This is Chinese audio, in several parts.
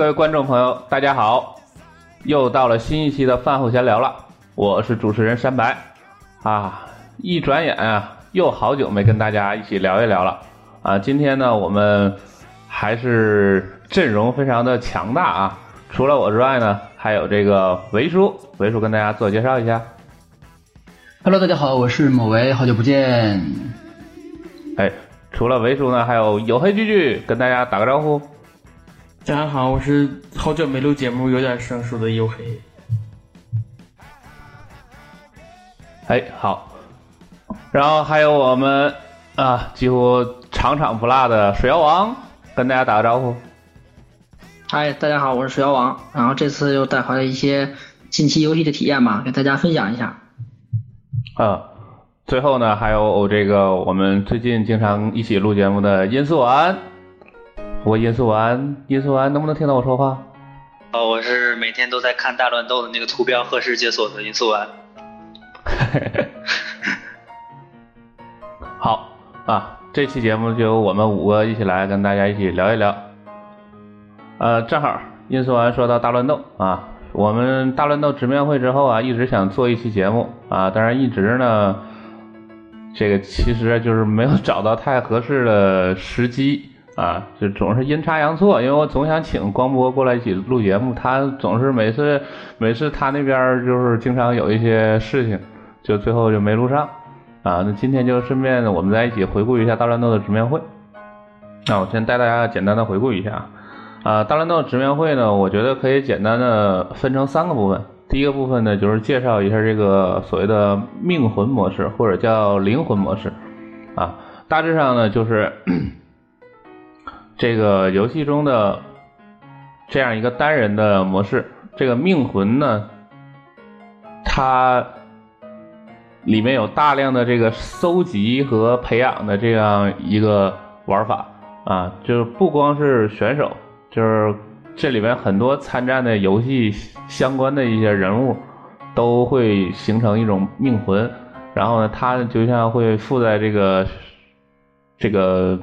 好，各位观众朋友，大家好，又到了新一期的饭后闲聊了，我是主持人山白啊。一转眼啊，又好久没跟大家一起聊一聊了啊。今天呢，我们还是阵容非常的强大啊。除了我之外呢，还有这个维叔，维叔跟大家自我介绍一下。Hello，大家好，我是某维，好久不见。哎，除了维叔呢，还有黝黑句句跟大家打个招呼。大家好，我是好久没录节目，有点生疏的黝黑。哎，好。然后还有我们啊，几乎场场不落的水妖王，跟大家打个招呼。嗨，大家好，我是水妖王。然后这次又带回来一些近期游戏的体验嘛，给大家分享一下。啊，最后呢，还有这个我们最近经常一起录节目的音速丸。我音速丸，音速丸能不能听到我说话？哦，我是每天都在看大乱斗的那个图标何时解锁的音速丸。好啊，这期节目就由我们五个一起来跟大家一起聊一聊。呃，正好音速完说到大乱斗啊，我们大乱斗直面会之后啊，一直想做一期节目啊，但是一直呢，这个其实就是没有找到太合适的时机啊，就总是阴差阳错，因为我总想请光波过来一起录节目，他总是每次每次他那边就是经常有一些事情，就最后就没录上。啊，那今天就顺便我们在一起回顾一下大乱斗的直面会。那我先带大家简单的回顾一下。啊，大乱斗直面会呢，我觉得可以简单的分成三个部分。第一个部分呢，就是介绍一下这个所谓的命魂模式，或者叫灵魂模式。啊，大致上呢，就是这个游戏中的这样一个单人的模式。这个命魂呢，它里面有大量的这个搜集和培养的这样一个玩法啊，就是不光是选手，就是这里面很多参战的游戏相关的一些人物都会形成一种命魂，然后呢，它就像会附在这个这个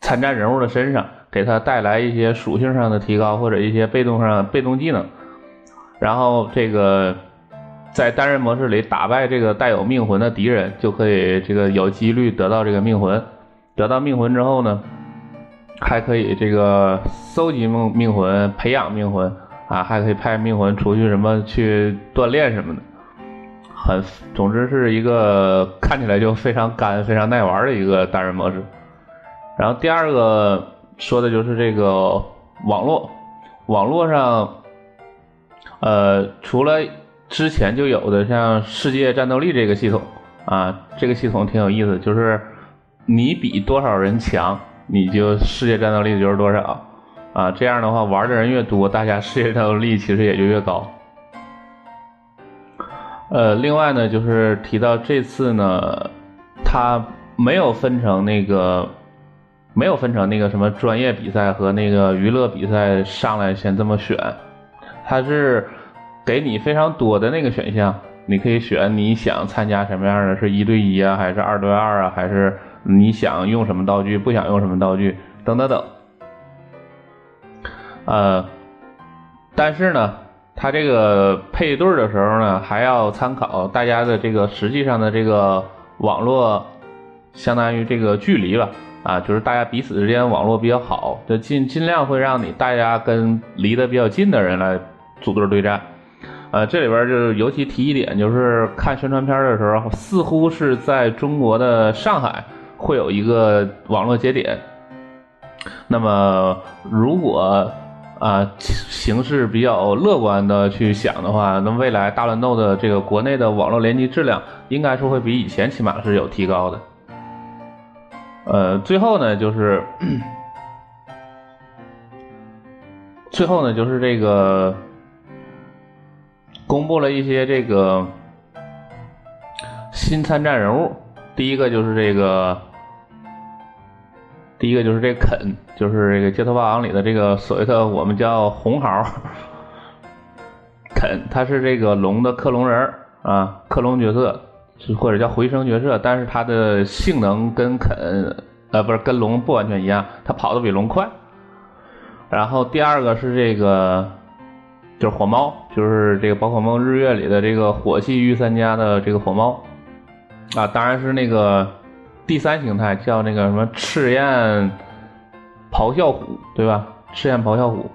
参战人物的身上，给他带来一些属性上的提高或者一些被动上被动技能，然后这个。在单人模式里打败这个带有命魂的敌人，就可以这个有几率得到这个命魂。得到命魂之后呢，还可以这个搜集命命魂、培养命魂啊，还可以派命魂出去什么去锻炼什么的。很，总之是一个看起来就非常干、非常耐玩的一个单人模式。然后第二个说的就是这个网络，网络上，呃，除了之前就有的像世界战斗力这个系统啊，这个系统挺有意思，就是你比多少人强，你就世界战斗力就是多少啊。这样的话，玩的人越多，大家世界战斗力其实也就越高。呃，另外呢，就是提到这次呢，它没有分成那个，没有分成那个什么专业比赛和那个娱乐比赛上来先这么选，它是。给你非常多的那个选项，你可以选你想参加什么样的，是一对一啊，还是二对二啊，还是你想用什么道具，不想用什么道具，等等等。呃，但是呢，它这个配对的时候呢，还要参考大家的这个实际上的这个网络，相当于这个距离吧，啊，就是大家彼此之间网络比较好，就尽尽量会让你大家跟离得比较近的人来组队对战。呃，这里边就是尤其提一点，就是看宣传片的时候，似乎是在中国的上海会有一个网络节点。那么，如果啊形势比较乐观的去想的话，那未来大乱斗的这个国内的网络联机质量，应该是会比以前起码是有提高的。呃，最后呢，就是最后呢，就是这个。公布了一些这个新参战人物，第一个就是这个，第一个就是这肯，就是这个《街头霸王》里的这个所谓的我们叫红孩儿 肯，他是这个龙的克隆人啊，克隆角色，或者叫回声角色，但是它的性能跟肯呃不是跟龙不完全一样，它跑的比龙快。然后第二个是这个就是火猫，就是这个宝可梦日月里的这个火系御三家的这个火猫啊，当然是那个第三形态叫那个什么赤焰咆哮虎，对吧？赤焰咆哮虎。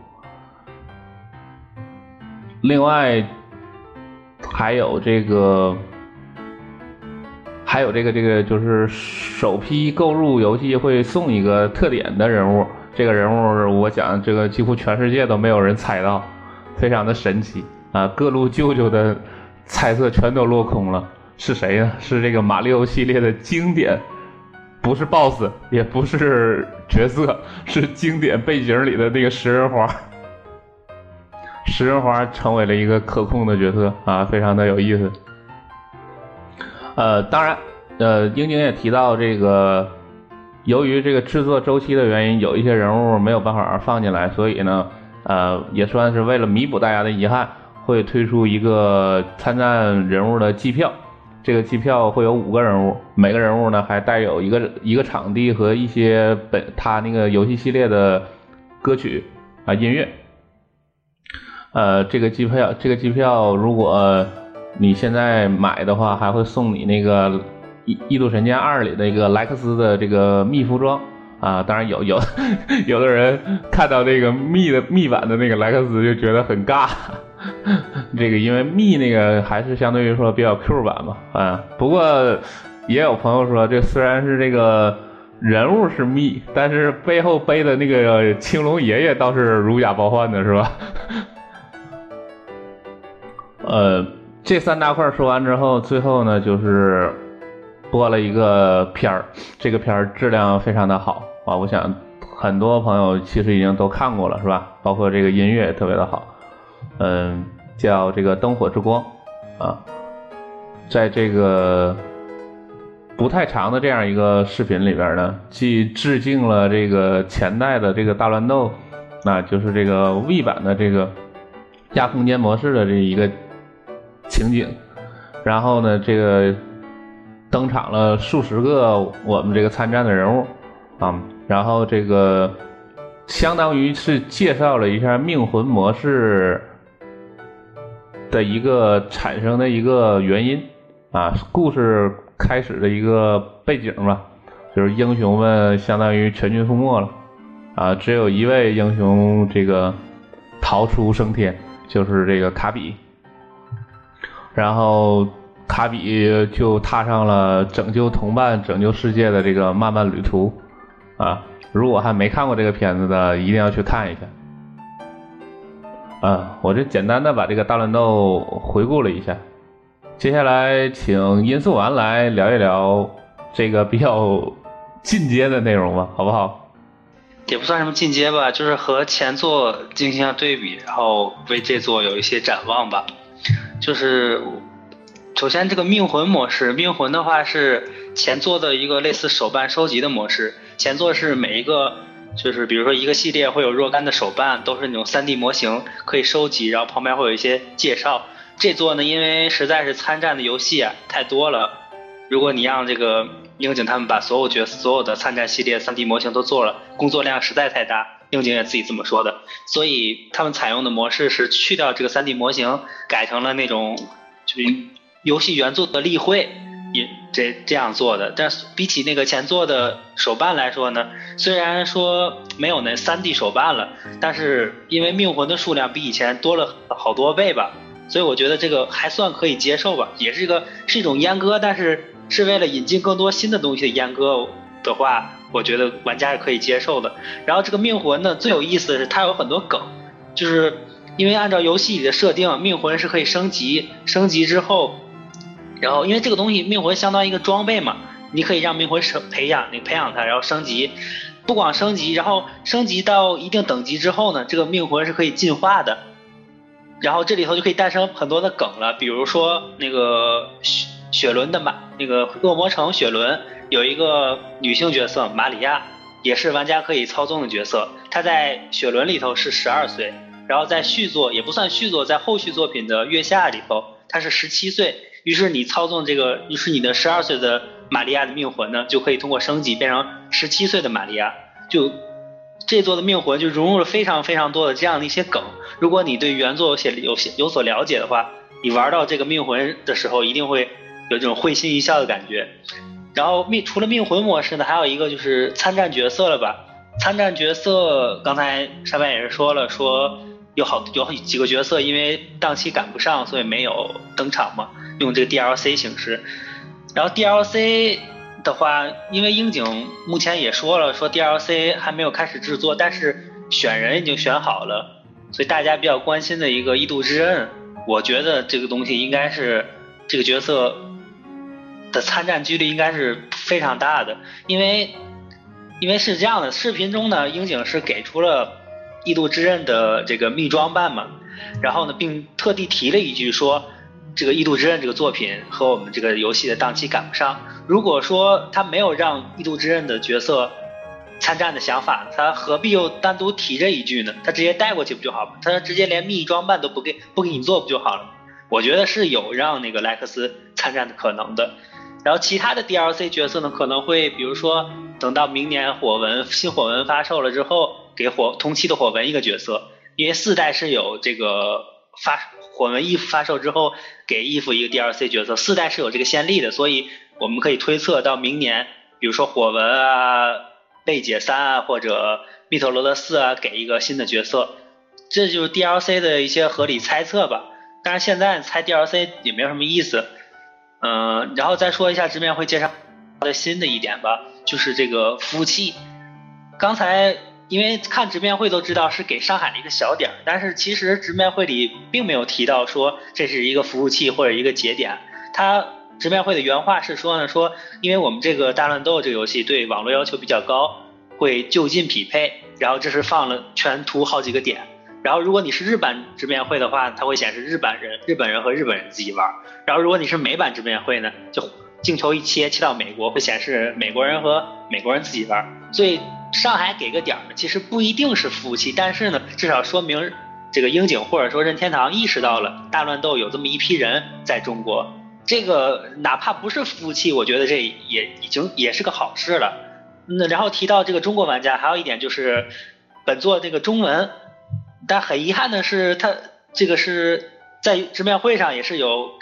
另外还有这个。还有这个这个就是首批购入游戏会送一个特点的人物，这个人物我想这个几乎全世界都没有人猜到，非常的神奇啊！各路舅舅的猜测全都落空了，是谁呢？是这个马里奥系列的经典，不是 BOSS，也不是 角色，是经典背景里的那个食人花。食人花成为了一个可控的角色啊，非常的有意思。呃，当然，呃，英宁也提到这个，由于这个制作周期的原因，有一些人物没有办法放进来，所以呢，呃，也算是为了弥补大家的遗憾，会推出一个参战人物的季票。这个季票会有五个人物，每个人物呢还带有一个一个场地和一些本他那个游戏系列的歌曲啊音乐。呃，这个机票，这个机票如果。你现在买的话，还会送你那个《异异度神剑二》里的一个莱克斯的这个密服装啊！当然有有 有的人看到那个密的密版的那个莱克斯就觉得很尬，这个因为密那个还是相对于说比较 Q 版嘛啊。不过也有朋友说，这虽然是这个人物是密，但是背后背的那个青龙爷爷倒是如假包换的，是吧？呃。这三大块说完之后，最后呢就是播了一个片儿，这个片儿质量非常的好啊！我想很多朋友其实已经都看过了，是吧？包括这个音乐也特别的好，嗯，叫这个《灯火之光》啊，在这个不太长的这样一个视频里边呢，既致敬了这个前代的这个大乱斗，那就是这个 V 版的这个亚空间模式的这一个。情景，然后呢，这个登场了数十个我们这个参战的人物啊，然后这个相当于是介绍了一下命魂模式的一个产生的一个原因啊，故事开始的一个背景吧，就是英雄们相当于全军覆没了啊，只有一位英雄这个逃出升天，就是这个卡比。然后卡比就踏上了拯救同伴、拯救世界的这个漫漫旅途啊！如果还没看过这个片子的，一定要去看一下。啊，我这简单的把这个大乱斗回顾了一下，接下来请音速丸来聊一聊这个比较进阶的内容吧，好不好？也不算什么进阶吧，就是和前作进行一下对比，然后为这作有一些展望吧。就是，首先这个命魂模式，命魂的话是前作的一个类似手办收集的模式。前作是每一个，就是比如说一个系列会有若干的手办，都是那种 3D 模型可以收集，然后旁边会有一些介绍。这座呢，因为实在是参战的游戏啊太多了，如果你让这个樱井他们把所有角色所有的参战系列 3D 模型都做了，工作量实在太大。硬景也自己这么说的，所以他们采用的模式是去掉这个 3D 模型，改成了那种就是游戏原作的例会，也这这样做的。但是比起那个前作的手办来说呢，虽然说没有那 3D 手办了，但是因为命魂的数量比以前多了好多倍吧，所以我觉得这个还算可以接受吧。也是一个是一种阉割，但是是为了引进更多新的东西的阉割的话。我觉得玩家是可以接受的。然后这个命魂呢，最有意思的是它有很多梗，就是因为按照游戏里的设定，命魂是可以升级，升级之后，然后因为这个东西命魂相当于一个装备嘛，你可以让命魂生培养，你培养它，然后升级，不光升级，然后升级到一定等级之后呢，这个命魂是可以进化的。然后这里头就可以诞生很多的梗了，比如说那个雪雪伦的马，那个恶魔城雪伦。有一个女性角色玛里亚，也是玩家可以操纵的角色。她在雪伦里头是十二岁，然后在续作也不算续作，在后续作品的月下里头，她是十七岁。于是你操纵这个，于是你的十二岁的玛利亚的命魂呢，就可以通过升级变成十七岁的玛利亚。就这座的命魂就融入了非常非常多的这样的一些梗。如果你对原作有些有些有所了解的话，你玩到这个命魂的时候，一定会有这种会心一笑的感觉。然后命除了命魂模式呢，还有一个就是参战角色了吧？参战角色刚才上面也是说了，说有好有好几个角色因为档期赶不上，所以没有登场嘛，用这个 DLC 形式。然后 DLC 的话，因为樱井目前也说了，说 DLC 还没有开始制作，但是选人已经选好了，所以大家比较关心的一个异度之刃，我觉得这个东西应该是这个角色的参战几率应该是非常大的，因为因为是这样的，视频中呢，樱井是给出了异度之刃的这个密装扮嘛，然后呢，并特地提了一句说。这个《异度之刃》这个作品和我们这个游戏的档期赶不上。如果说他没有让《异度之刃》的角色参战的想法，他何必又单独提这一句呢？他直接带过去不就好了？他直接连密装扮都不给不给你做不就好了？我觉得是有让那个莱克斯参战的可能的。然后其他的 DLC 角色呢，可能会比如说等到明年火纹新火纹发售了之后，给火同期的火纹一个角色，因为四代是有这个发。火纹衣服发售之后，给衣服一个 DLC 角色，四代是有这个先例的，所以我们可以推测到明年，比如说火纹啊、贝姐三啊或者密特罗德四啊，给一个新的角色，这就是 DLC 的一些合理猜测吧。但是现在猜 DLC 也没有什么意思，嗯，然后再说一下直面会介绍的新的一点吧，就是这个服务器，刚才。因为看直面会都知道是给上海的一个小点儿，但是其实直面会里并没有提到说这是一个服务器或者一个节点。它直面会的原话是说呢，说因为我们这个大乱斗这个游戏对网络要求比较高，会就近匹配，然后这是放了全图好几个点。然后如果你是日版直面会的话，它会显示日本人、日本人和日本人自己玩。然后如果你是美版直面会呢，就镜头一切切到美国，会显示美国人和美国人自己玩。所以。上海给个点儿，其实不一定是服务器，但是呢，至少说明这个樱井或者说任天堂意识到了大乱斗有这么一批人在中国，这个哪怕不是服务器，我觉得这也已经也是个好事了。那然后提到这个中国玩家，还有一点就是本作这个中文，但很遗憾的是，它这个是在直面会上也是有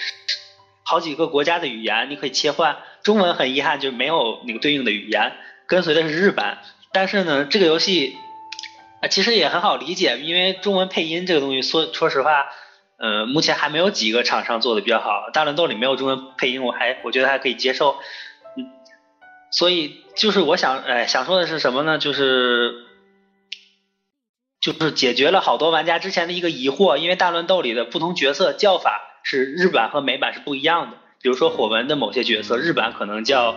好几个国家的语言你可以切换，中文很遗憾就没有那个对应的语言，跟随的是日版。但是呢，这个游戏啊，其实也很好理解，因为中文配音这个东西，说说实话，呃，目前还没有几个厂商做的比较好。大乱斗里没有中文配音，我还我觉得还可以接受。嗯，所以就是我想，哎，想说的是什么呢？就是就是解决了好多玩家之前的一个疑惑，因为大乱斗里的不同角色叫法是日版和美版是不一样的。比如说火纹的某些角色，日版可能叫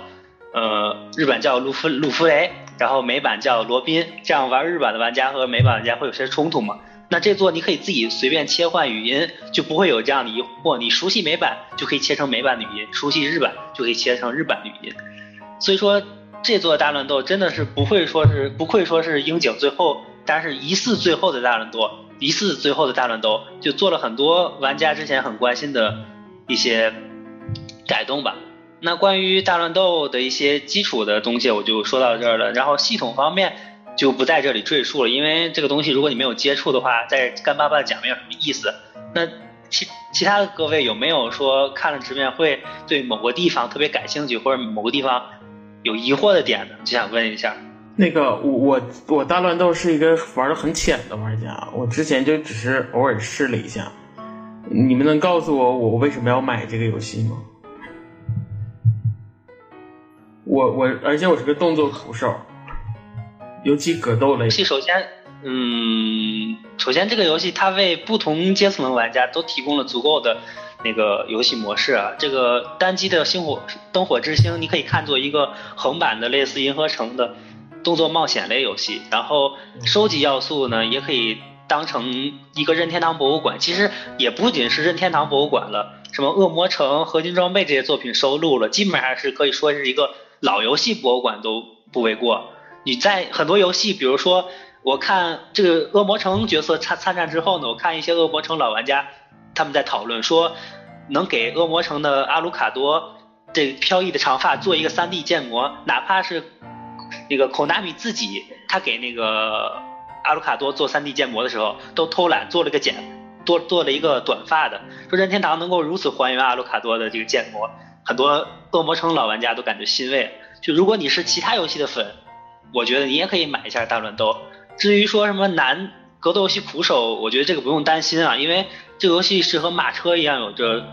呃，日版叫鲁夫鲁夫雷。然后美版叫罗宾，这样玩日版的玩家和美版玩家会有些冲突嘛？那这座你可以自己随便切换语音，就不会有这样的疑惑。你熟悉美版就可以切成美版的语音，熟悉日版就可以切成日版的语音。所以说这座大乱斗真的是不会说是不愧说是樱井最后，但是疑似最后的大乱斗，疑似最后的大乱斗就做了很多玩家之前很关心的一些改动吧。那关于大乱斗的一些基础的东西，我就说到这儿了。然后系统方面就不在这里赘述了，因为这个东西如果你没有接触的话，在干巴巴的讲没有什么意思。那其其他的各位有没有说看了直面会对某个地方特别感兴趣，或者某个地方有疑惑的点呢？就想问一下。那个我我我大乱斗是一个玩的很浅的玩家，我之前就只是偶尔试了一下。你们能告诉我我为什么要买这个游戏吗？我我，而且我是个动作苦手，尤其格斗类。游戏首先，嗯，首先这个游戏它为不同阶层的玩家都提供了足够的那个游戏模式啊。这个单机的《星火灯火之星》，你可以看作一个横版的类似银河城的动作冒险类游戏。然后收集要素呢，也可以当成一个任天堂博物馆。其实也不仅是任天堂博物馆了，什么恶魔城、合金装备这些作品收录了，基本上是可以说是一个。老游戏博物馆都不为过。你在很多游戏，比如说，我看这个恶魔城角色参参战之后呢，我看一些恶魔城老玩家他们在讨论说，能给恶魔城的阿鲁卡多这飘逸的长发做一个 3D 建模，哪怕是那个 Konami 自己他给那个阿鲁卡多做 3D 建模的时候，都偷懒做了个剪，多做了一个短发的。说任天堂能够如此还原阿鲁卡多的这个建模，很多恶魔城老玩家都感觉欣慰。就如果你是其他游戏的粉，我觉得你也可以买一下大乱斗。至于说什么难格斗游戏苦手，我觉得这个不用担心啊，因为这个游戏是和马车一样有着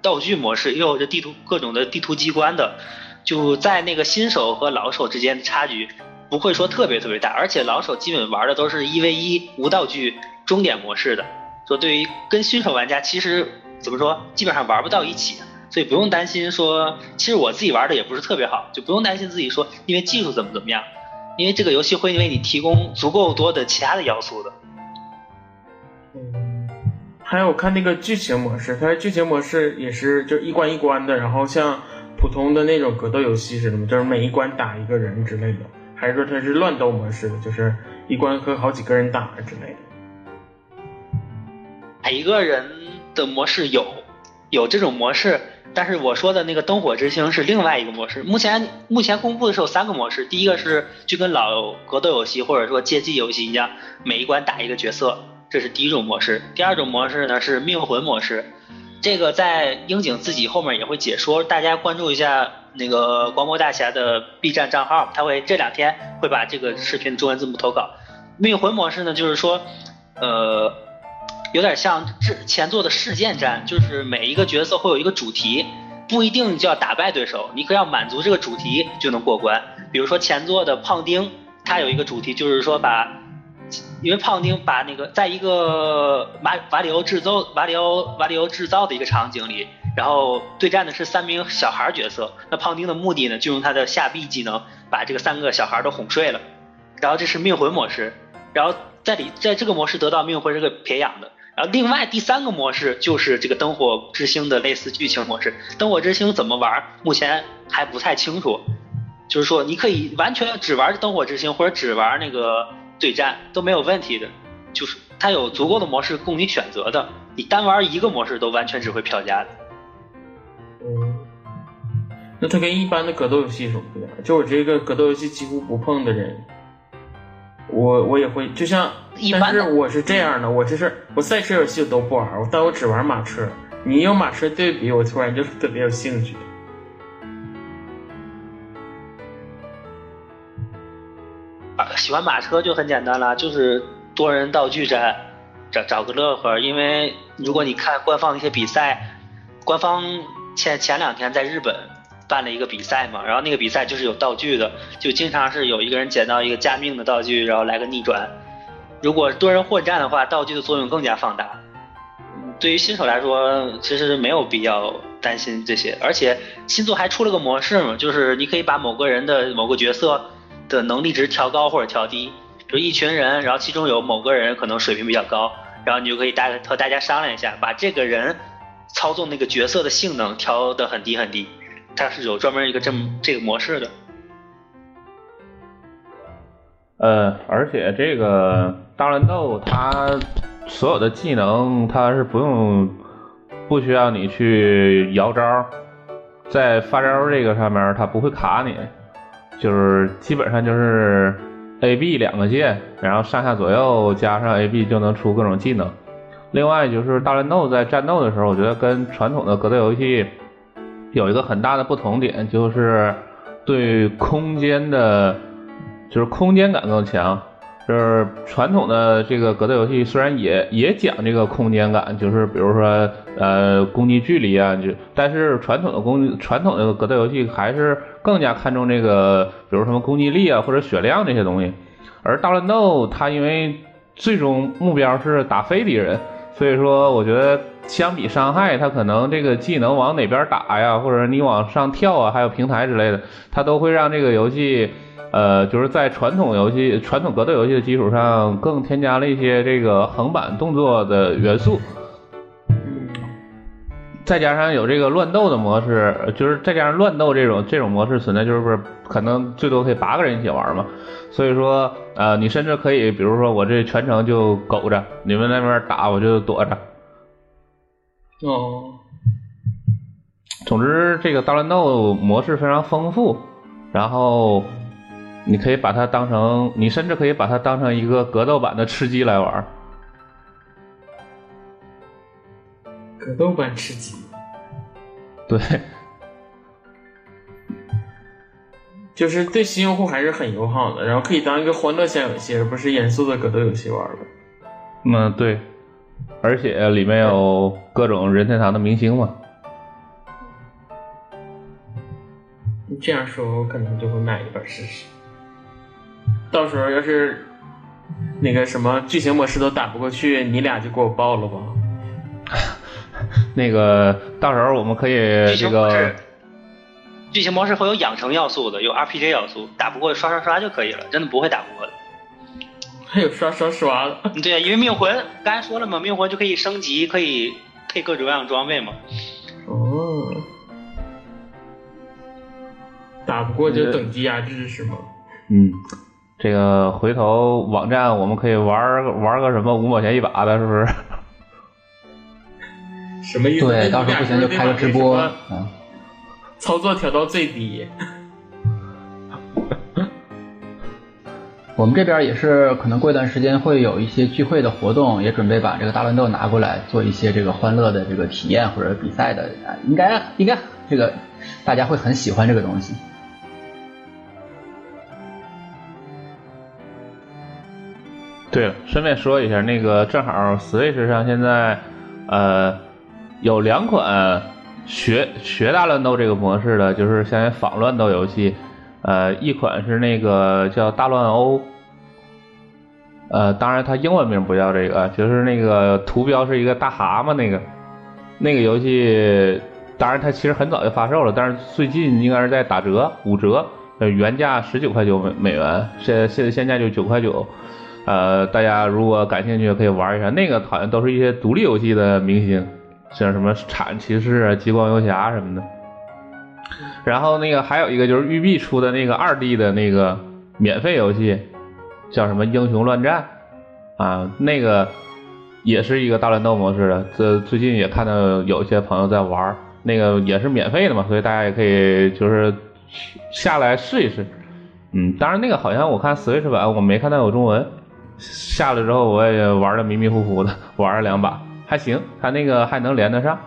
道具模式，又有着地图各种的地图机关的，就在那个新手和老手之间的差距不会说特别特别大，而且老手基本玩的都是一 v 一无道具终点模式的，说对于跟新手玩家其实怎么说，基本上玩不到一起，所以不用担心说，其实我自己玩的也不是特别好，就不用担心自己说因为技术怎么怎么样，因为这个游戏会为你提供足够多的其他的要素的。嗯，还有看那个剧情模式，它的剧情模式也是就一关一关的，然后像普通的那种格斗游戏似的嘛，就是每一关打一个人之类的，还是说它是乱斗模式的，就是一关和好几个人打之类的？打一个人的模式有有这种模式，但是我说的那个灯火之星是另外一个模式。目前目前公布的是有三个模式，第一个是就跟老格斗游戏或者说街机游戏一样，每一关打一个角色，这是第一种模式。第二种模式呢是命魂模式，这个在樱井自己后面也会解说，大家关注一下那个光魔大侠的 B 站账号，他会这两天会把这个视频中文字幕投稿。命魂模式呢，就是说，呃。有点像之前做的事件战，就是每一个角色会有一个主题，不一定就要打败对手，你可要满足这个主题就能过关。比如说前作的胖丁，他有一个主题就是说把，因为胖丁把那个在一个马瓦里欧制造瓦里欧瓦里欧制造的一个场景里，然后对战的是三名小孩角色，那胖丁的目的呢，就用他的下臂技能把这个三个小孩都哄睡了，然后这是命魂模式，然后在里在这个模式得到命魂是个培养的。然后，另外第三个模式就是这个灯火之星的类似剧情模式。灯火之星怎么玩？目前还不太清楚。就是说，你可以完全只玩灯火之星，或者只玩那个对战都没有问题的。就是它有足够的模式供你选择的。你单玩一个模式都完全只会票价的。嗯，那它跟一般的格斗游戏有什么不一样？就我这个格斗游戏几乎不碰的人。我我也会，就像，但是我是这样的，我就是我赛车游戏我都不玩，但我只玩马车。你用马车对比，我突然就特别有兴趣。喜欢马车就很简单了，就是多人道具战，找找个乐呵。因为如果你看官方的一些比赛，官方前前两天在日本。办了一个比赛嘛，然后那个比赛就是有道具的，就经常是有一个人捡到一个加命的道具，然后来个逆转。如果多人混战的话，道具的作用更加放大。对于新手来说，其实没有必要担心这些。而且新作还出了个模式嘛，就是你可以把某个人的某个角色的能力值调高或者调低，就一群人，然后其中有某个人可能水平比较高，然后你就可以大和大家商量一下，把这个人操纵那个角色的性能调得很低很低。它是有专门一个这么这个模式的，呃，而且这个大乱斗它所有的技能它是不用不需要你去摇招，在发招这个上面它不会卡你，就是基本上就是 A B 两个键，然后上下左右加上 A B 就能出各种技能。另外就是大乱斗在战斗的时候，我觉得跟传统的格斗游戏。有一个很大的不同点，就是对空间的，就是空间感更强。就是传统的这个格斗游戏虽然也也讲这个空间感，就是比如说呃攻击距离啊，就但是传统的攻传统的格斗游戏还是更加看重这个，比如什么攻击力啊或者血量这些东西。而大乱斗它因为最终目标是打飞敌人，所以说我觉得。相比伤害，它可能这个技能往哪边打呀，或者你往上跳啊，还有平台之类的，它都会让这个游戏，呃，就是在传统游戏、传统格斗游戏的基础上，更添加了一些这个横版动作的元素。再加上有这个乱斗的模式，就是再加上乱斗这种这种模式存在，就是不是可能最多可以八个人一起玩嘛？所以说，呃，你甚至可以，比如说我这全程就苟着，你们那边打我就躲着。哦，总之这个大乱斗模式非常丰富，然后你可以把它当成，你甚至可以把它当成一个格斗版的吃鸡来玩。格斗版吃鸡，对，就是对新用户还是很友好的，然后可以当一个欢乐小游戏，而不是严肃的格斗游戏玩呗。嗯，对，而且里面有各种任天堂的明星嘛。你这样说，我可能就会买一本试试。到时候要是那个什么剧情模式都打不过去，你俩就给我爆了吧。那个到时候我们可以这个剧情模式会有养成要素的，有 RPG 要素，打不过刷刷刷就可以了，真的不会打不过的。还有刷刷刷的？对啊，因为命魂刚才说了嘛，命魂就可以升级，可以配各种各样装备嘛。哦，打不过就等级压制是吗？嗯。这个回头网站我们可以玩玩个什么五毛钱一把的，是不是？什么意思？对，到时候不行就开个直播，嗯，操作调到最低。我们这边也是，可能过一段时间会有一些聚会的活动，也准备把这个大乱斗拿过来做一些这个欢乐的这个体验或者比赛的，应该应该这个大家会很喜欢这个东西。对了，顺便说一下，那个正好 Switch 上现在，呃，有两款学学大乱斗这个模式的，就是相当于仿乱斗游戏，呃，一款是那个叫大乱欧，呃，当然它英文名不叫这个，就是那个图标是一个大蛤蟆那个，那个游戏，当然它其实很早就发售了，但是最近应该是在打折五折，呃，原价十九块九美美元，现现现价就九块九。呃，大家如果感兴趣，可以玩一下。那个好像都是一些独立游戏的明星，像什么产骑士啊、激光游侠什么的。然后那个还有一个就是育碧出的那个二 D 的那个免费游戏，叫什么英雄乱战啊，那个也是一个大乱斗模式的。这最近也看到有一些朋友在玩，那个也是免费的嘛，所以大家也可以就是下来试一试。嗯，当然那个好像我看 Switch 版我没看到有中文。下了之后，我也玩的迷迷糊糊的，玩了两把，还行，他那个还能连得上。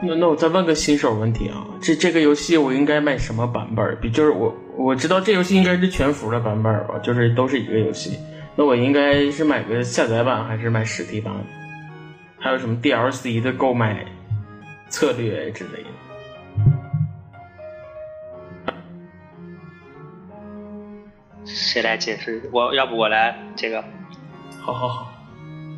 那那我再问个新手问题啊，这这个游戏我应该买什么版本？比就是我我知道这游戏应该是全服的版本吧，就是都是一个游戏。那我应该是买个下载版还是买实体版？还有什么 DLC 的购买策略之类的？谁来解释？我要不我来这个。好好好，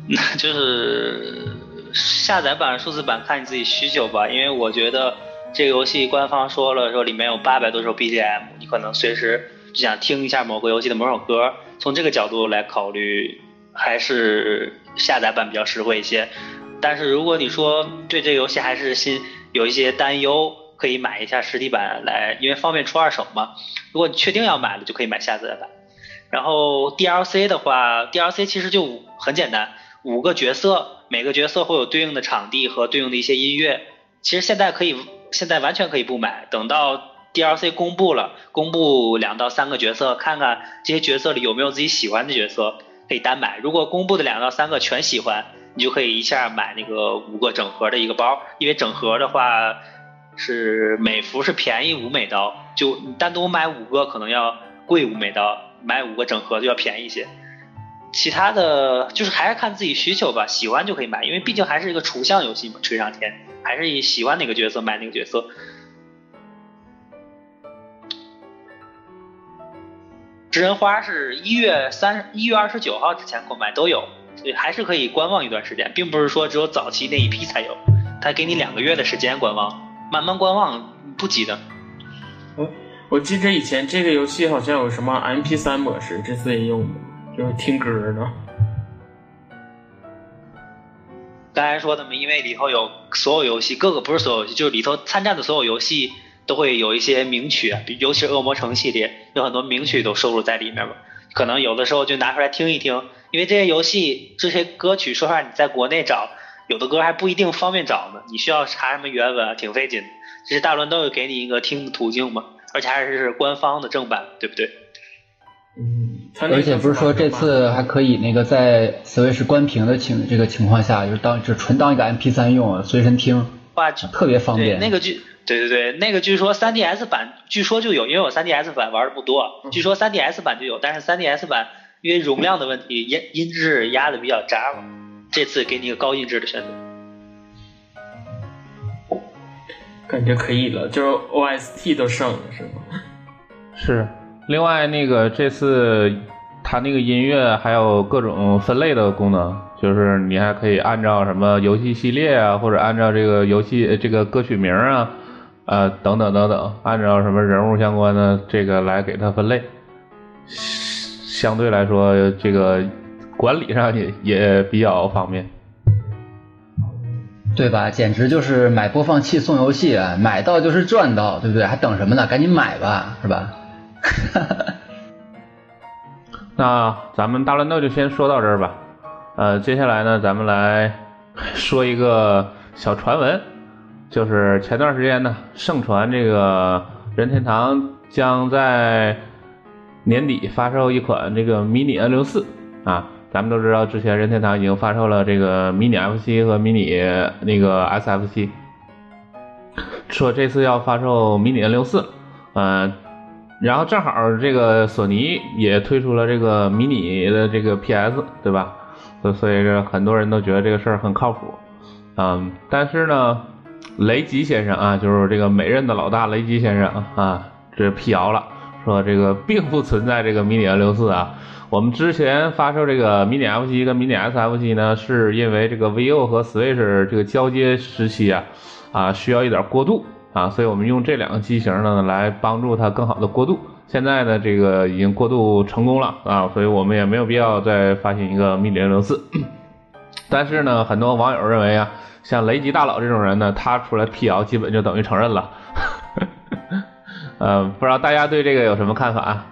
那 就是下载版、数字版看你自己需求吧。因为我觉得这个游戏官方说了，说里面有八百多首 BGM，你可能随时就想听一下某个游戏的某首歌。从这个角度来考虑，还是下载版比较实惠一些。但是如果你说对这个游戏还是心有一些担忧。可以买一下实体版来，因为方便出二手嘛。如果你确定要买了，就可以买下载版。然后 DLC 的话，DLC 其实就很简单，五个角色，每个角色会有对应的场地和对应的一些音乐。其实现在可以，现在完全可以不买，等到 DLC 公布了，公布两到三个角色，看看这些角色里有没有自己喜欢的角色，可以单买。如果公布的两到三个全喜欢，你就可以一下买那个五个整盒的一个包，因为整盒的话。是每服是便宜五美刀，就你单独买五个可能要贵五美刀，买五个整盒就要便宜一些。其他的就是还是看自己需求吧，喜欢就可以买，因为毕竟还是一个图像游戏嘛，吹上天还是以喜欢哪个角色买哪个角色。知人花是一月三一月二十九号之前购买都有，所以还是可以观望一段时间，并不是说只有早期那一批才有，他给你两个月的时间观望。慢慢观望，不急的。我，我记着以前这个游戏好像有什么 M P 三模式，这次也有吗？就是听歌的。刚才说的嘛，因为里头有所有游戏，各个不是所有游戏，就是里头参战的所有游戏都会有一些名曲，尤其是恶魔城系列，有很多名曲都收录在里面吧。可能有的时候就拿出来听一听，因为这些游戏这些歌曲，说实话你在国内找。有的歌还不一定方便找呢，你需要查什么原文，挺费劲的。其实大乱斗给你一个听的途径嘛，而且还是官方的正版，对不对？嗯，而且不是说这次还可以那个在 Switch 关屏的情这个情况下，就是当就纯当一个 MP3 用，随身听，哇，特别方便。那个据，对对对，那个据说 3DS 版据说就有，因为我 3DS 版玩的不多，据说 3DS 版就有，但是 3DS 版因为容量的问题，音音质压的比较渣嘛，这次给你一个高音质的选择，感觉可以了，就是 OST 都上了是吗？是。另外，那个这次它那个音乐还有各种分类的功能，就是你还可以按照什么游戏系列啊，或者按照这个游戏这个歌曲名啊，呃等等等等，按照什么人物相关的这个来给它分类。相对来说，这个管理上也也比较方便，对吧？简直就是买播放器送游戏啊！买到就是赚到，对不对？还等什么呢？赶紧买吧，是吧？那咱们大乱斗就先说到这儿吧。呃，接下来呢，咱们来说一个小传闻，就是前段时间呢，盛传这个任天堂将在年底发售一款这个迷你 N 六四啊。咱们都知道，之前任天堂已经发售了这个迷你 FC 和迷你那个 SFC，说这次要发售迷你 N 六四，嗯。然后正好这个索尼也推出了这个迷你的这个 PS，对吧？所所以这很多人都觉得这个事儿很靠谱，嗯。但是呢，雷吉先生啊，就是这个美任的老大雷吉先生啊，这辟谣了，说这个并不存在这个迷你 N 六四啊。我们之前发售这个迷你 FC 跟迷你 SFC 呢，是因为这个 V O 和 Switch 这个交接时期啊，啊需要一点过渡。啊，所以我们用这两个机型呢来帮助它更好的过渡。现在呢，这个已经过渡成功了啊，所以我们也没有必要再发行一个迷你零六四。但是呢，很多网友认为啊，像雷吉大佬这种人呢，他出来辟谣，基本就等于承认了。呃，不知道大家对这个有什么看法啊？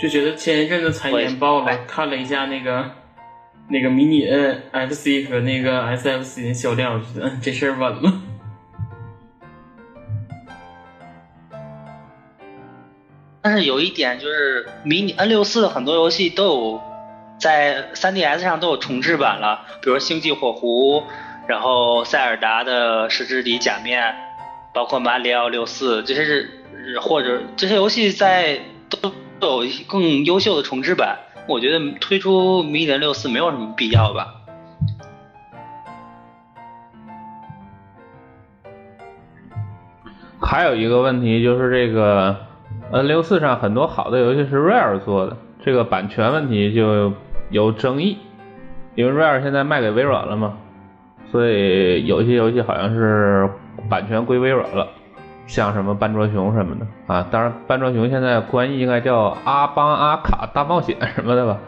就觉得前一阵子财年报了，看了一下那个。那个迷你 N F C 和那个 S F C 的销量，我觉得这事儿稳了。但是有一点就是，迷你 N 六四很多游戏都有在 3DS 上都有重置版了，比如《星际火狐》，然后《塞尔达的石之底假面》，包括《马里奥六四》，这些是或者这些游戏在都有更优秀的重置版。我觉得推出迷你六四没有什么必要吧。还有一个问题就是这个 N 六四上很多好的游戏是 Rare 做的，这个版权问题就有争议，因为 Rare 现在卖给微软了嘛，所以有些游戏好像是版权归微软了。像什么半卓熊什么的啊，当然半卓熊现在关译应该叫阿邦阿卡大冒险什么的吧。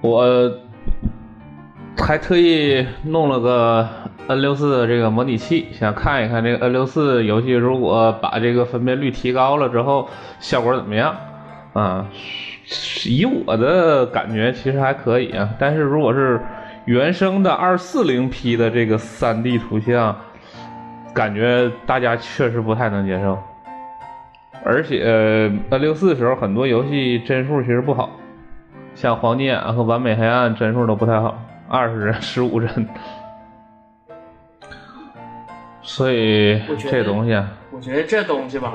我还特意弄了个 N 六四的这个模拟器，想看一看这个 N 六四游戏如果把这个分辨率提高了之后效果怎么样啊？以我的感觉其实还可以啊，但是如果是。原生的二四零 P 的这个三 D 图像，感觉大家确实不太能接受。而且 N 六四的时候，很多游戏帧数其实不好，像《黄金眼》和《完美黑暗》帧数都不太好，二十帧十五帧。所以这东西，我觉得这东西吧，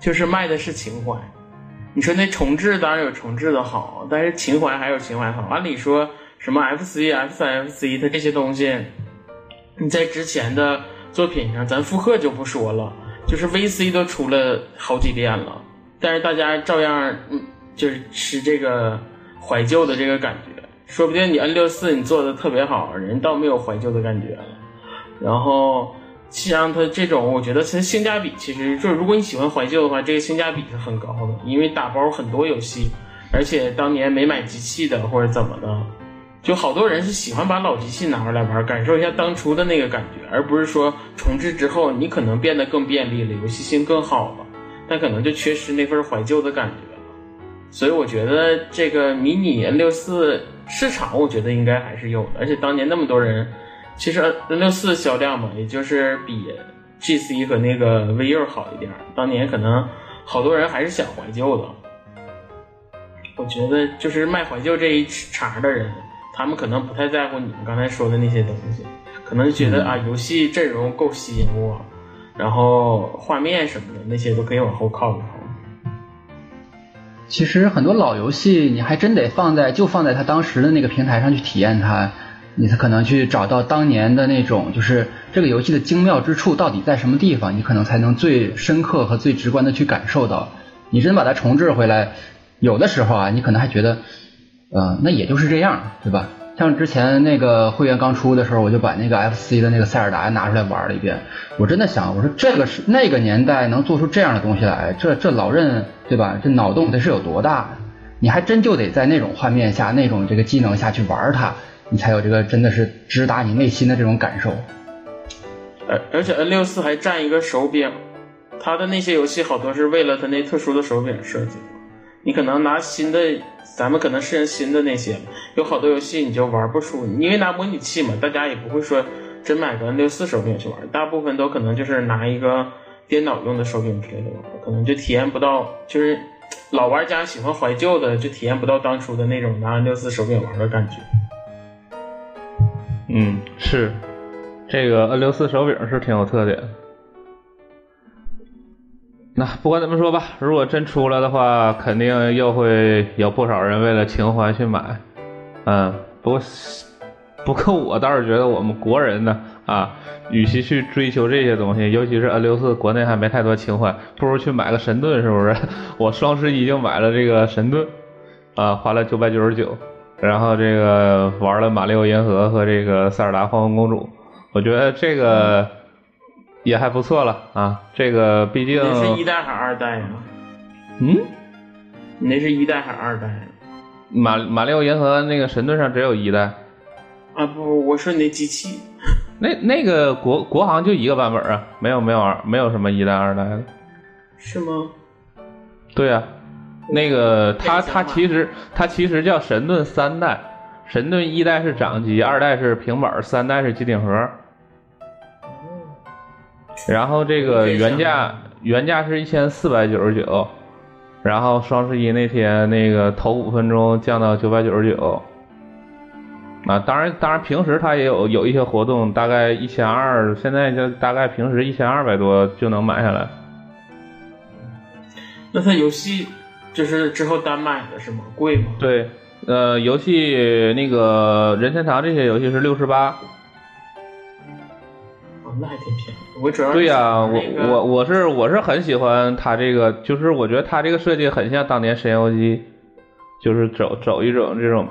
就是卖的是情怀。你说那重置当然有重置的好，但是情怀还有情怀好。按理说。什么 F C F 三 F C，它这些东西，你在之前的作品上，咱复刻就不说了，就是 V C 都出了好几遍了，但是大家照样，嗯，就是吃这个怀旧的这个感觉，说不定你 N 六四你做的特别好，人倒没有怀旧的感觉了。然后像它这种，我觉得它性价比其实就是，如果你喜欢怀旧的话，这个性价比是很高的，因为打包很多游戏，而且当年没买机器的或者怎么的。就好多人是喜欢把老机器拿回来玩，感受一下当初的那个感觉，而不是说重置之后你可能变得更便利了，游戏性更好了。但可能就缺失那份怀旧的感觉了。所以我觉得这个迷你 N 六四市场，我觉得应该还是有的。而且当年那么多人，其实 N 六四销量嘛，也就是比 GC 和那个 V 六好一点。当年可能好多人还是想怀旧的。我觉得就是卖怀旧这一茬的人，他们可能不太在乎你们刚才说的那些东西，可能觉得啊，游戏阵容够吸引我，然后画面什么的那些都可以往后靠一靠。其实很多老游戏，你还真得放在就放在它当时的那个平台上去体验它，你才可能去找到当年的那种，就是这个游戏的精妙之处到底在什么地方，你可能才能最深刻和最直观的去感受到。你真把它重置回来。有的时候啊，你可能还觉得，呃，那也就是这样，对吧？像之前那个会员刚出的时候，我就把那个 FC 的那个塞尔达拿出来玩了一遍。我真的想，我说这个是那个年代能做出这样的东西来，这这老任对吧？这脑洞得是有多大？你还真就得在那种画面下、那种这个技能下去玩它，你才有这个真的是直达你内心的这种感受。而而且 N 六四还占一个手柄，它的那些游戏好多是为了它那特殊的手柄设计。你可能拿新的，咱们可能适应新的那些，有好多游戏你就玩不出，因为拿模拟器嘛，大家也不会说真买个 N 六四手柄去玩，大部分都可能就是拿一个电脑用的手柄之类的玩，可能就体验不到，就是老玩家喜欢怀旧的，就体验不到当初的那种拿 N 六四手柄玩的感觉。嗯，是，这个 N 六四手柄是挺有特点。那不管怎么说吧，如果真出了的话，肯定又会有不少人为了情怀去买。嗯，不过不过我倒是觉得我们国人呢，啊，与其去追求这些东西，尤其是 N 六四，国内还没太多情怀，不如去买个神盾，是不是？我双十一就买了这个神盾，啊，花了九百九十九，然后这个玩了马里奥银河和这个塞尔达黄昏公主，我觉得这个。也还不错了啊，这个毕竟你是一代还是二代呀？嗯，你那是一代还是二代？马马里奥银河那个神盾上只有一代。啊不，我说你那机器。那那个国国行就一个版本啊，没有没有二，没有什么一代二代的。是吗？对啊，那个它它其实它其实叫神盾三代，神盾一代是掌机，二代是平板，三代是机顶盒。然后这个原价原价是一千四百九十九，然后双十一那天那个头五分钟降到九百九十九，啊，当然当然平时它也有有一些活动，大概一千二，现在就大概平时一千二百多就能买下来。那它游戏就是之后单买的是吗？贵吗？对，呃，游戏那个任天堂这些游戏是六十八。那还挺便宜，我主要对呀，我我我是我是很喜欢它这个，就是我觉得它这个设计很像当年《神游机》，就是走走一种这种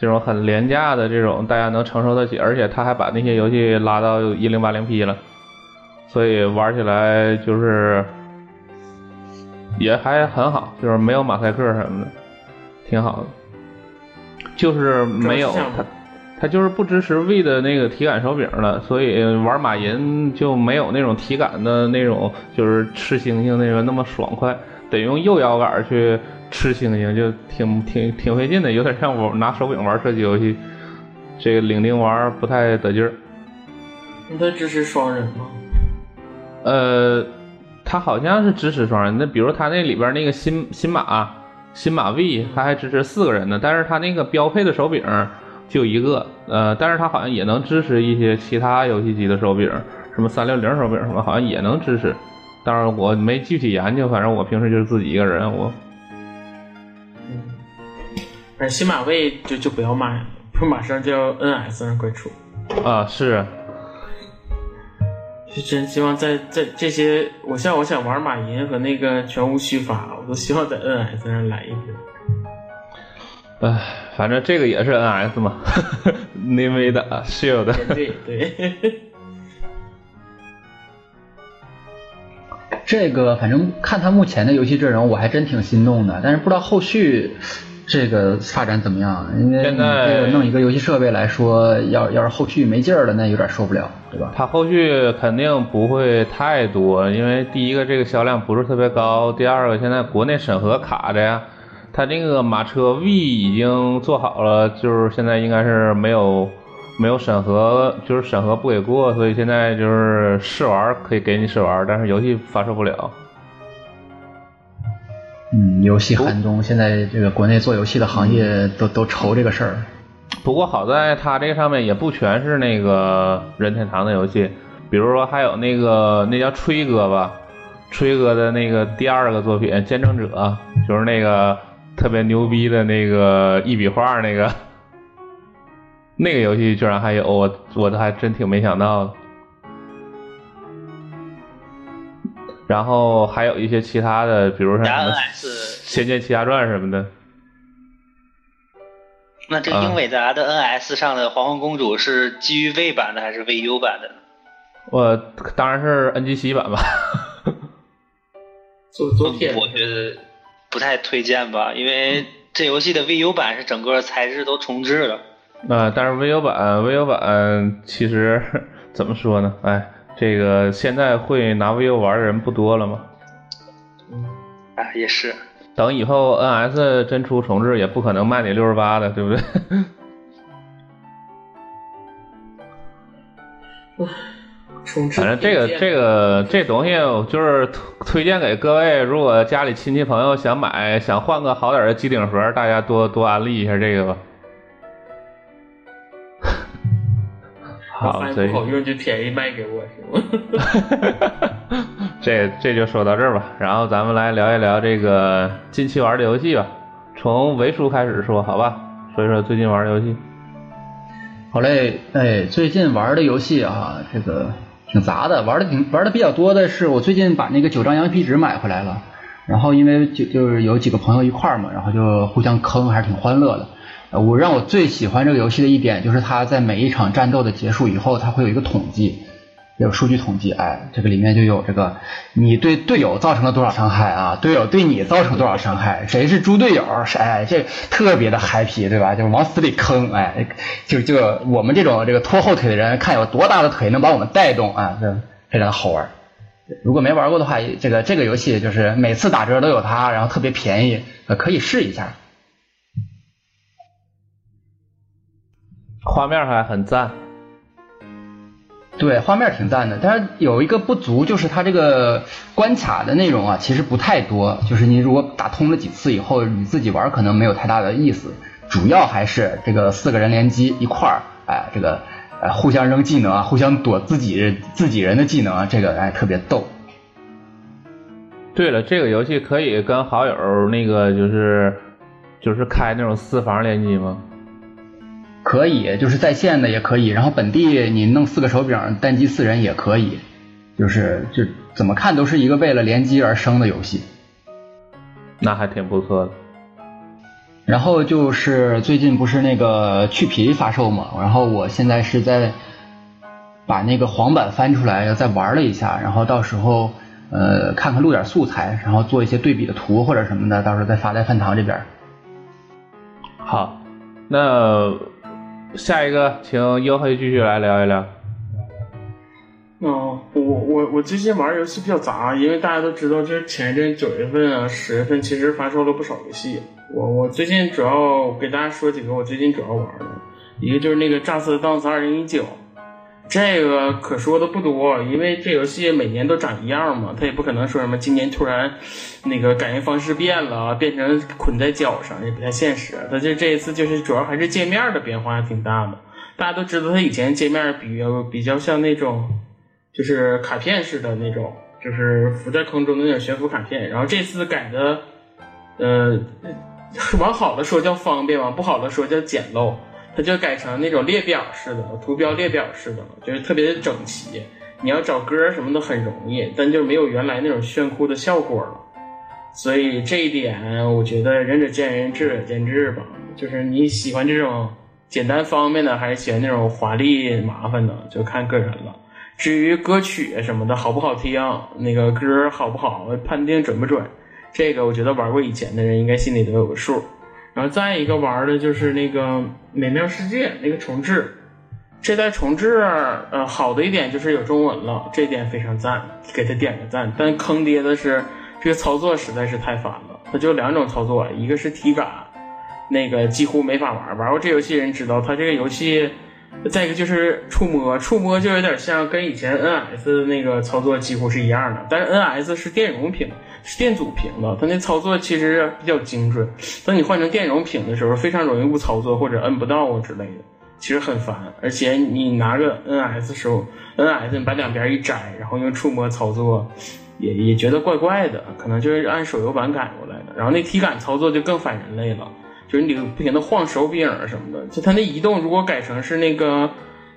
这种很廉价的这种大家能承受得起，而且它还把那些游戏拉到一零八零 P 了，所以玩起来就是也还很好，就是没有马赛克什么的，挺好的，就是没有它。它就是不支持 V 的那个体感手柄了，所以玩马银就没有那种体感的那种，就是吃星星那个那么爽快，得用右摇杆去吃星星，就挺挺挺费劲的，有点像我拿手柄玩射击游戏，这个领丁玩不太得劲儿。那它支持双人吗？呃，它好像是支持双人，那比如它那里边那个新新马新马 V，它还支持四个人呢，但是它那个标配的手柄。就一个，呃，但是它好像也能支持一些其他游戏机的手柄，什么三六零手柄什么，好像也能支持。当然我没具体研究，反正我平时就是自己一个人，我。嗯，反正新马位就就不要买了，不马上就要 NS 上快出。啊，是。就真希望在在这些，我像我想玩马银和那个全无虚发，我都希望在 NS 上来一波。唉，反正这个也是 NS 嘛，内威的 Shield。对对。这个反正看他目前的游戏阵容，我还真挺心动的，但是不知道后续这个发展怎么样？因为现在这个弄一个游戏设备来说，要要是后续没劲儿了，那有点受不了，对吧？它后续肯定不会太多，因为第一个这个销量不是特别高，第二个现在国内审核卡着呀。它那个马车 V 已经做好了，就是现在应该是没有没有审核，就是审核不给过，所以现在就是试玩可以给你试玩，但是游戏发售不了。嗯，游戏寒冬，现在这个国内做游戏的行业都都愁这个事儿。不过好在它这个上面也不全是那个任天堂的游戏，比如说还有那个那叫吹哥吧，吹哥的那个第二个作品《见证者》，就是那个特别牛逼的那个一笔画那个，那个游戏居然还有，我我还真挺没想到的。然后还有一些其他的，比如说什么《仙剑奇侠传》什么的。那这英伟达的 NS 上的黄昏公主是基于 V 版的还是 VU 版的？我当然是 NGC 版吧。昨昨天我觉得不太推荐吧，因为这游戏的 VU 版是整个材质都重置了。啊，但是 VU 版 VU 版其实 怎么说呢？哎。这个现在会拿 VU 玩的人不多了吗？啊，也是。等以后 NS 真出重置，也不可能卖你六十八的，对不对？重置。反正这个这个这东西就是推荐给各位，如果家里亲戚朋友想买，想换个好点的机顶盒，大家多多安利一下这个吧。好，不好用就便宜卖给我是吗？这这就说到这儿吧，然后咱们来聊一聊这个近期玩的游戏吧，从维叔开始说，好吧？说一说最近玩的游戏。好嘞，哎，最近玩的游戏啊，这个挺杂的，玩的挺玩的比较多的是，我最近把那个九张羊皮纸买回来了，然后因为就就是有几个朋友一块儿嘛，然后就互相坑，还是挺欢乐的。我让我最喜欢这个游戏的一点，就是它在每一场战斗的结束以后，它会有一个统计，有数据统计。哎，这个里面就有这个你对队友造成了多少伤害啊，队友对你造成多少伤害，谁是猪队友？哎，这特别的 happy，对吧？就往死里坑，哎，就就我们这种这个拖后腿的人，看有多大的腿能把我们带动啊，这非常的好玩。如果没玩过的话，这个这个游戏就是每次打折都有它，然后特别便宜，可以试一下。画面还很赞，对，画面挺赞的，但是有一个不足，就是它这个关卡的内容啊，其实不太多。就是你如果打通了几次以后，你自己玩可能没有太大的意思。主要还是这个四个人联机一块儿，哎，这个呃互相扔技能啊，互相躲自己自己人的技能啊，这个哎特别逗。对了，这个游戏可以跟好友那个就是就是开那种私房联机吗？可以，就是在线的也可以，然后本地你弄四个手柄单机四人也可以，就是就怎么看都是一个为了联机而生的游戏，那还挺不错的。然后就是最近不是那个去皮发售嘛，然后我现在是在把那个黄版翻出来，再玩了一下，然后到时候呃看看录点素材，然后做一些对比的图或者什么的，到时候再发在饭堂这边。好，那。下一个，请优黑继续来聊一聊。哦，我我我最近玩游戏比较杂，因为大家都知道，就是前一阵九月份啊、十月份，其实发售了不少游戏。我我最近主要给大家说几个我最近主要玩的，一个就是那个《炸色档次二零一九》。这个可说的不多，因为这游戏每年都长一样嘛，它也不可能说什么今年突然那个感应方式变了，变成捆在脚上，也不太现实。它就这一次就是主要还是界面的变化挺大的。大家都知道它以前界面比较比较像那种就是卡片式的那种，就是浮在空中的那种悬浮卡片。然后这次改的，呃，往好的说叫方便，往不好的说叫简陋。它就改成那种列表式的图标列表式的，就是特别的整齐。你要找歌什么的很容易，但就没有原来那种炫酷的效果了。所以这一点，我觉得仁者见仁，智者见智吧。就是你喜欢这种简单方便的，还是喜欢那种华丽麻烦的，就看个人了。至于歌曲什么的好不好听，那个歌好不好，判定准不准，这个我觉得玩过以前的人应该心里都有个数。然后再一个玩的就是那个美妙世界那个重置，这代重置呃好的一点就是有中文了，这点非常赞，给他点个赞。但坑爹的是这个操作实在是太烦了，它就两种操作，一个是体感，那个几乎没法玩，玩过这游戏人知道，它这个游戏。再一个就是触摸，触摸就有点像跟以前 NS 那个操作几乎是一样的，但是 NS 是电容屏，是电阻屏的，它那操作其实比较精准。当你换成电容屏的时候，非常容易误操作或者摁不到啊之类的，其实很烦。而且你拿个 NS 时候，NS 你把两边一摘，然后用触摸操作，也也觉得怪怪的，可能就是按手游版改过来的。然后那体感操作就更反人类了。就是你不停的晃手柄什么的，就它那移动如果改成是那个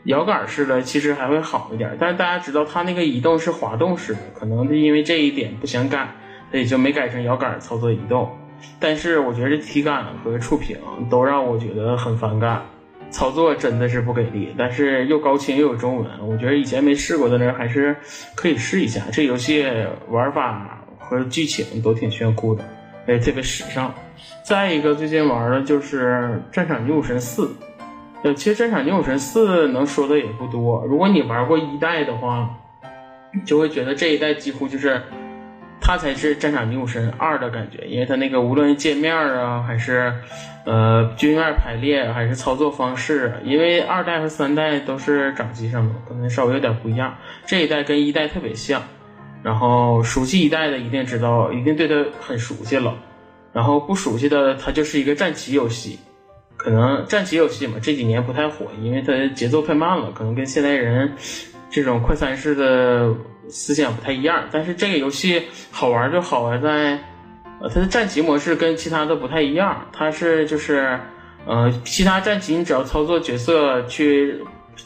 摇杆式的，其实还会好一点。但是大家知道它那个移动是滑动式的，可能因为这一点不想改，也就没改成摇杆操作移动。但是我觉得这体感和触屏都让我觉得很反感，操作真的是不给力。但是又高清又有中文，我觉得以前没试过的人还是可以试一下。这游戏玩法和剧情都挺炫酷的，也特别时尚。再一个，最近玩的就是《战场女武神四》。呃，其实《战场女武神四》能说的也不多。如果你玩过一代的话，就会觉得这一代几乎就是它才是《战场女武神二》的感觉，因为它那个无论是界面啊，还是呃军院排列，还是操作方式，因为二代和三代都是掌机上的，可能稍微有点不一样。这一代跟一代特别像，然后熟悉一代的一定知道，一定对它很熟悉了。然后不熟悉的，它就是一个战棋游戏，可能战棋游戏嘛这几年不太火，因为它节奏太慢了，可能跟现代人这种快餐式的思想不太一样。但是这个游戏好玩就好玩在，呃，它的战棋模式跟其他的不太一样，它是就是，呃，其他战棋你只要操作角色去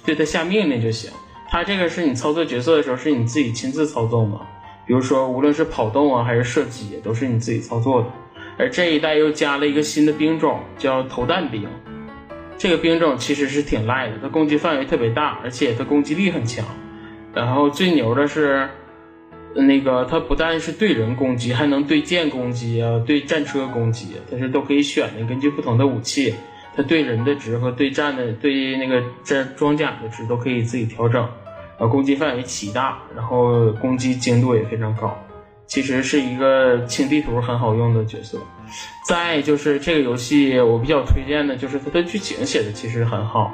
对它下命令就行，它这个是你操作角色的时候是你自己亲自操作嘛，比如说无论是跑动啊还是射击都是你自己操作的。而这一代又加了一个新的兵种，叫投弹兵。这个兵种其实是挺赖的，它攻击范围特别大，而且它攻击力很强。然后最牛的是，那个它不但是对人攻击，还能对舰攻击啊，对战车攻击，它是都可以选的。根据不同的武器，它对人的值和对战的对那个战装甲的值都可以自己调整。呃，攻击范围极大，然后攻击精度也非常高。其实是一个清地图很好用的角色，再就是这个游戏我比较推荐的就是它的剧情写的其实很好，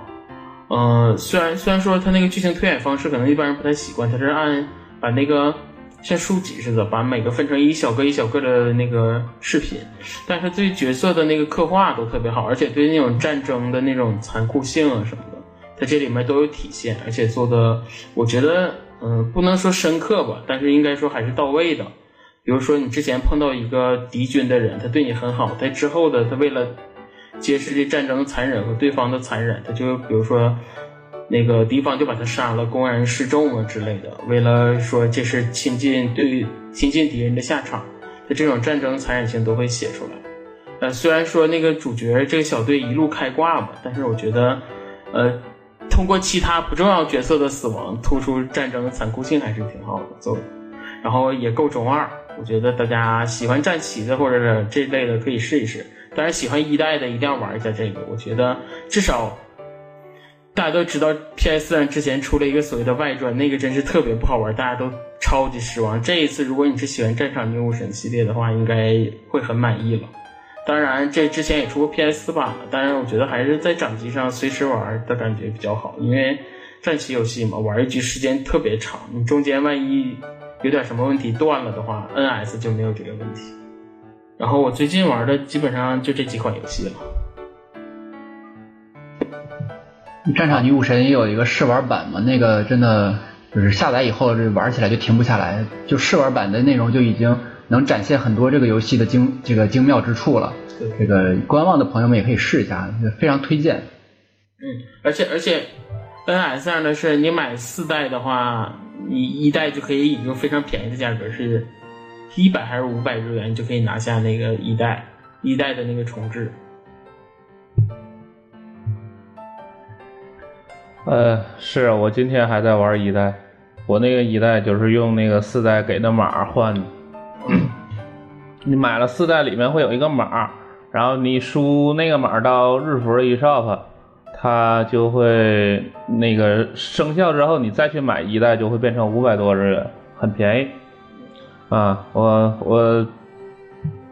嗯，虽然虽然说它那个剧情推演方式可能一般人不太习惯，它是按把那个像书籍似的把每个分成一小个一小个的那个视频，但是对角色的那个刻画都特别好，而且对那种战争的那种残酷性啊什么的，在这里面都有体现，而且做的我觉得嗯不能说深刻吧，但是应该说还是到位的。比如说，你之前碰到一个敌军的人，他对你很好，在之后的他为了揭示这战争残忍和对方的残忍，他就比如说那个敌方就把他杀了，公然示众啊之类的。为了说这是亲近对亲近敌人的下场，他这种战争残忍性都会写出来。呃，虽然说那个主角这个小队一路开挂吧，但是我觉得，呃，通过其他不重要角色的死亡，突出战争残酷性还是挺好的，做的，然后也够中二。我觉得大家喜欢战旗的或者是这类的可以试一试，当然喜欢一代的一定要玩一下这个。我觉得至少大家都知道，PS 上之前出了一个所谓的外传，那个真是特别不好玩，大家都超级失望。这一次如果你是喜欢战场女武神系列的话，应该会很满意了。当然这之前也出过 PS 版了，但是我觉得还是在掌机上随时玩的感觉比较好，因为战棋游戏嘛，玩一局时间特别长，你中间万一。有点什么问题断了的话，NS 就没有这个问题。然后我最近玩的基本上就这几款游戏了。战场女武神也有一个试玩版嘛，那个真的就是下载以后这玩起来就停不下来，就试玩版的内容就已经能展现很多这个游戏的精这个精妙之处了。这个观望的朋友们也可以试一下，非常推荐。嗯，而且而且 NS 上的是你买四代的话。一一代就可以以一个非常便宜的价格，是一百还是五百日元，就可以拿下那个一代一代的那个重置。呃，是我今天还在玩一代，我那个一代就是用那个四代给的码换的。你买了四代里面会有一个码，然后你输那个码到日服的 eShop，它就会那个生效之后，你再去买一代就会变成五百多日元，很便宜。啊，我我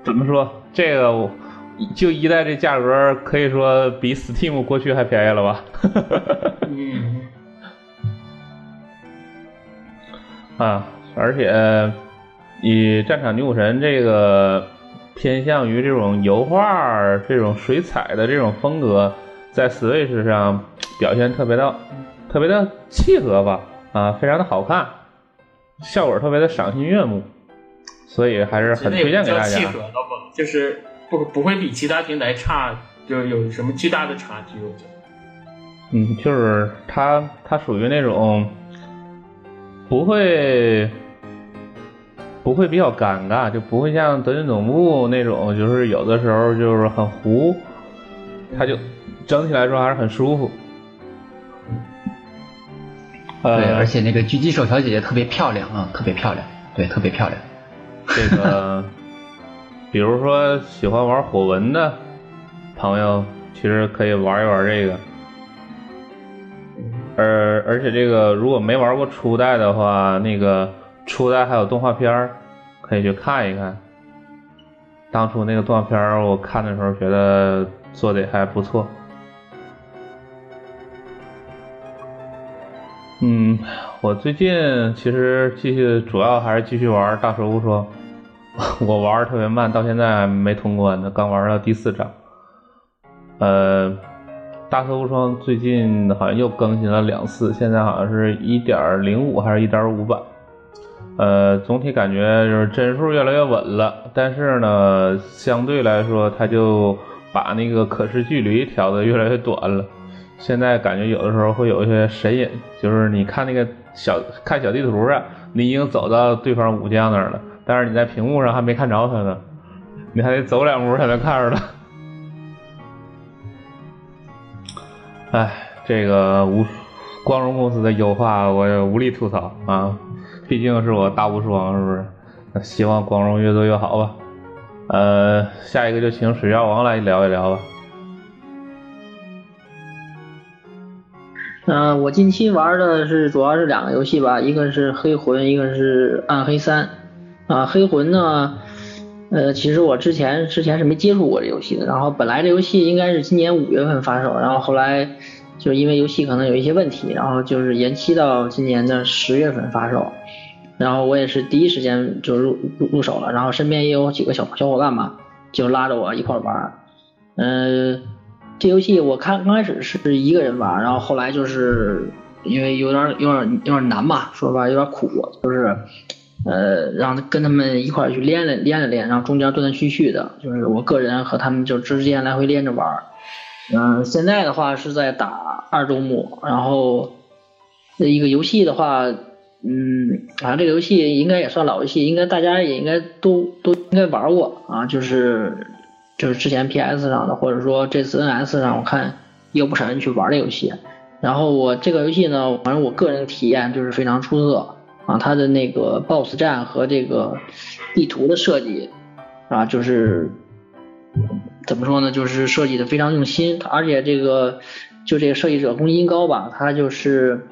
怎么说这个？就一代这价格，可以说比 Steam 过去还便宜了吧？嗯。啊，而且以战场女武神这个偏向于这种油画、这种水彩的这种风格，在 Switch 上表现特别的、特别的契合吧？啊，非常的好看，效果特别的赏心悦目，所以还是很推荐给大家。契合了吧？就是不不会比其他平台差，就有什么巨大的差距？我觉得。嗯，就是它，它属于那种。不会，不会比较尴尬，就不会像德军总部那种，就是有的时候就是很糊，它就整体来说还是很舒服。对，而且那个狙击手小姐姐特别漂亮啊，特别漂亮，对，特别漂亮。这个，比如说喜欢玩火纹的朋友，其实可以玩一玩这个。而而且这个如果没玩过初代的话，那个初代还有动画片儿，可以去看一看。当初那个动画片儿我看的时候觉得做的还不错。嗯，我最近其实继续主要还是继续玩《大蛇无双》，我玩特别慢，到现在还没通关呢，刚玩到第四章。呃。大蛇无双最近好像又更新了两次，现在好像是一点零五还是一点五版。呃，总体感觉就是帧数越来越稳了，但是呢，相对来说，它就把那个可视距离调的越来越短了。现在感觉有的时候会有一些神隐，就是你看那个小看小地图啊，你已经走到对方武将那儿了，但是你在屏幕上还没看着他呢，你还得走两步才能看着他。哎，这个无光荣公司的优化我也无力吐槽啊，毕竟是我大无双，是不是？希望光荣越做越好吧。呃，下一个就请水妖王来聊一聊吧。嗯，我近期玩的是主要是两个游戏吧，一个是黑魂，一个是暗黑三。啊，黑魂呢，呃，其实我之前之前是没接触过这游戏的，然后本来这游戏应该是今年五月份发售，然后后来。就因为游戏可能有一些问题，然后就是延期到今年的十月份发售，然后我也是第一时间就入入入手了，然后身边也有几个小小伙伴嘛，就拉着我一块玩。嗯，这游戏我看刚开始是一个人玩，然后后来就是因为有点有点有点难嘛，说实话有点苦，就是呃让跟他们一块去练了练了练，然后中间断断续续的，就是我个人和他们就之间来回连着玩。嗯，现在的话是在打二周目，然后一个游戏的话，嗯，反正这个游戏应该也算老游戏，应该大家也应该都都应该玩过啊，就是就是之前 PS 上的，或者说这次 NS 上，我看也有不少人去玩这游戏。然后我这个游戏呢，反正我个人体验就是非常出色啊，它的那个 BOSS 战和这个地图的设计啊，就是。怎么说呢？就是设计的非常用心，而且这个就这个设计者宫音高吧，他就是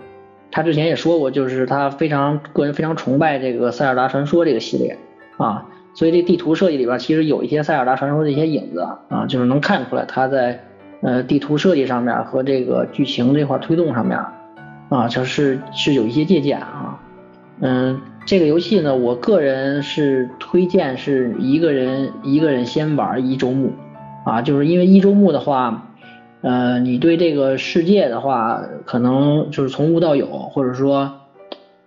他之前也说过，就是他非常个人非常崇拜这个塞尔达传说这个系列啊，所以这地图设计里边其实有一些塞尔达传说的一些影子啊，就是能看出来他在呃地图设计上面和这个剧情这块推动上面啊，就是是有一些借鉴啊。嗯，这个游戏呢，我个人是推荐是一个人一个人先玩一周目。啊，就是因为一周目的话，呃，你对这个世界的话，可能就是从无到有，或者说，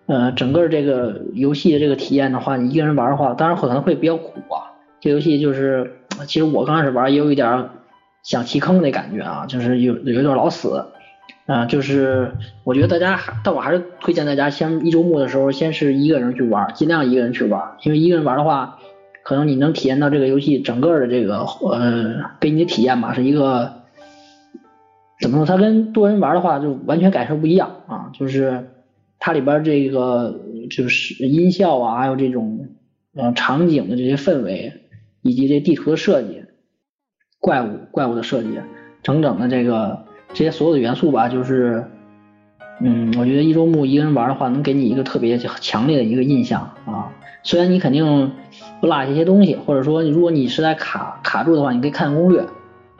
呃，整个这个游戏的这个体验的话，你一个人玩的话，当然可能会比较苦啊。这游戏就是，其实我刚开始玩也有一点想弃坑的感觉啊，就是有有一段老死，啊，就是我觉得大家，但我还是推荐大家先一周末的时候，先是一个人去玩，尽量一个人去玩，因为一个人玩的话。可能你能体验到这个游戏整个的这个呃，给你的体验吧，是一个怎么说？它跟多人玩的话就完全感受不一样啊！就是它里边这个就是音效啊，还有这种呃场景的这些氛围，以及这地图的设计怪物怪物的设计，整整的这个这些所有的元素吧，就是，嗯，我觉得一周目一个人玩的话，能给你一个特别强烈的一个印象啊。虽然你肯定不落下一些东西，或者说如果你实在卡卡住的话，你可以看攻略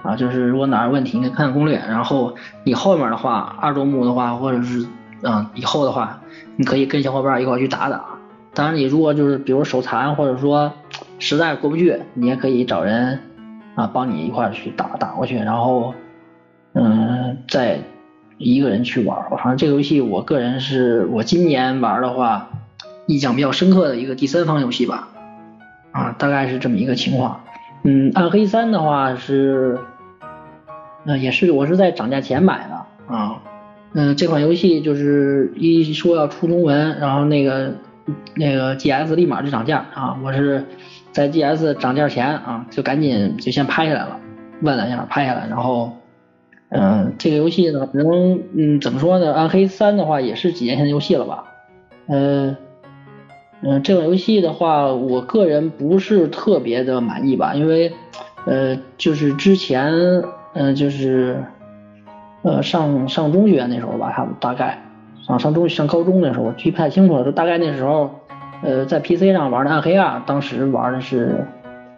啊，就是如果哪儿有问题，你可以看攻略。然后你后面的话，二周目的话，或者是嗯以后的话，你可以跟小伙伴一块去打打。当然，你如果就是比如手残，或者说实在过不去，你也可以找人啊帮你一块去打打过去，然后嗯再一个人去玩。反正这个游戏，我个人是我今年玩的话。印象比较深刻的一个第三方游戏吧，啊，大概是这么一个情况。嗯，暗黑三的话是，呃，也是我是在涨价前买的啊。嗯，这款游戏就是一说要出中文，然后那个那个 G S 立马就涨价啊。我是在 G S 涨价前啊，就赶紧就先拍下来了，问了一下，拍下来，然后嗯，这个游戏呢，能嗯怎么说呢？暗黑三的话也是几年前的游戏了吧，嗯。嗯，这款游戏的话，我个人不是特别的满意吧，因为，呃，就是之前，嗯，就是，呃，上上中学那时候吧，他们大概，上上中上高中的时候，我记不太清楚了，就大概那时候，呃，在 PC 上玩的暗黑二，当时玩的是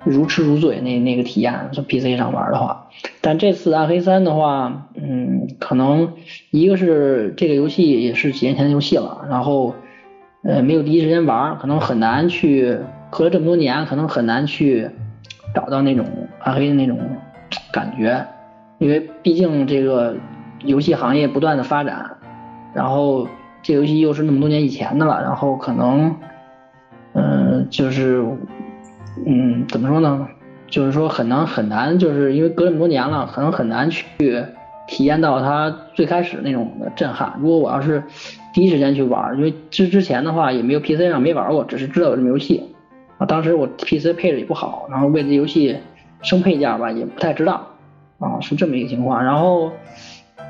如痴如醉那那个体验，在 PC 上玩的话，但这次暗黑三的话，嗯，可能一个是这个游戏也是几年前的游戏了，然后。呃，没有第一时间玩，可能很难去隔了这么多年，可能很难去找到那种暗黑的那种感觉，因为毕竟这个游戏行业不断的发展，然后这游戏又是那么多年以前的了，然后可能，嗯，就是，嗯，怎么说呢？就是说很难很难，就是因为隔这么多年了，可能很难去体验到它最开始那种的震撼。如果我要是。第一时间去玩，因为之之前的话也没有 PC 上没玩过，只是知道有这么游戏啊。当时我 PC 配置也不好，然后为了游戏升配件吧，也不太知道啊，是这么一个情况。然后，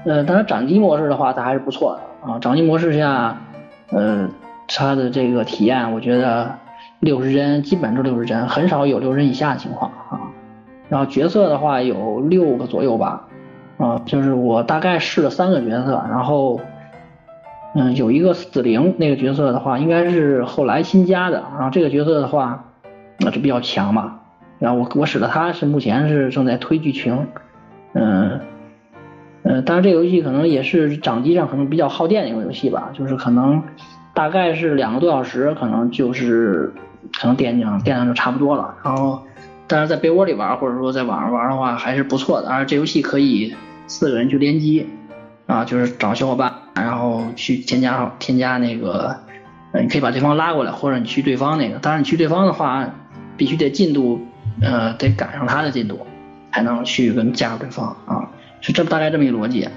呃，当然掌机模式的话，它还是不错的啊。掌机模式下，呃，它的这个体验，我觉得六十帧基本是六十帧，很少有六十帧以下的情况啊。然后角色的话有六个左右吧，啊，就是我大概试了三个角色，然后。嗯，有一个死灵那个角色的话，应该是后来新加的。然后这个角色的话，那就比较强嘛。然后我我使的他是目前是正在推剧情。嗯嗯，当然这个游戏可能也是掌机上可能比较耗电的一个游戏吧，就是可能大概是两个多小时，可能就是可能电量电量就差不多了。然后，但是在被窝里玩或者说在网上玩的话还是不错的。而这游戏可以四个人去联机。啊，就是找小伙伴，然后去添加添加那个，你可以把对方拉过来，或者你去对方那个。当然，你去对方的话，必须得进度，呃，得赶上他的进度，才能去跟加入对方啊。是这大概这么一个逻辑。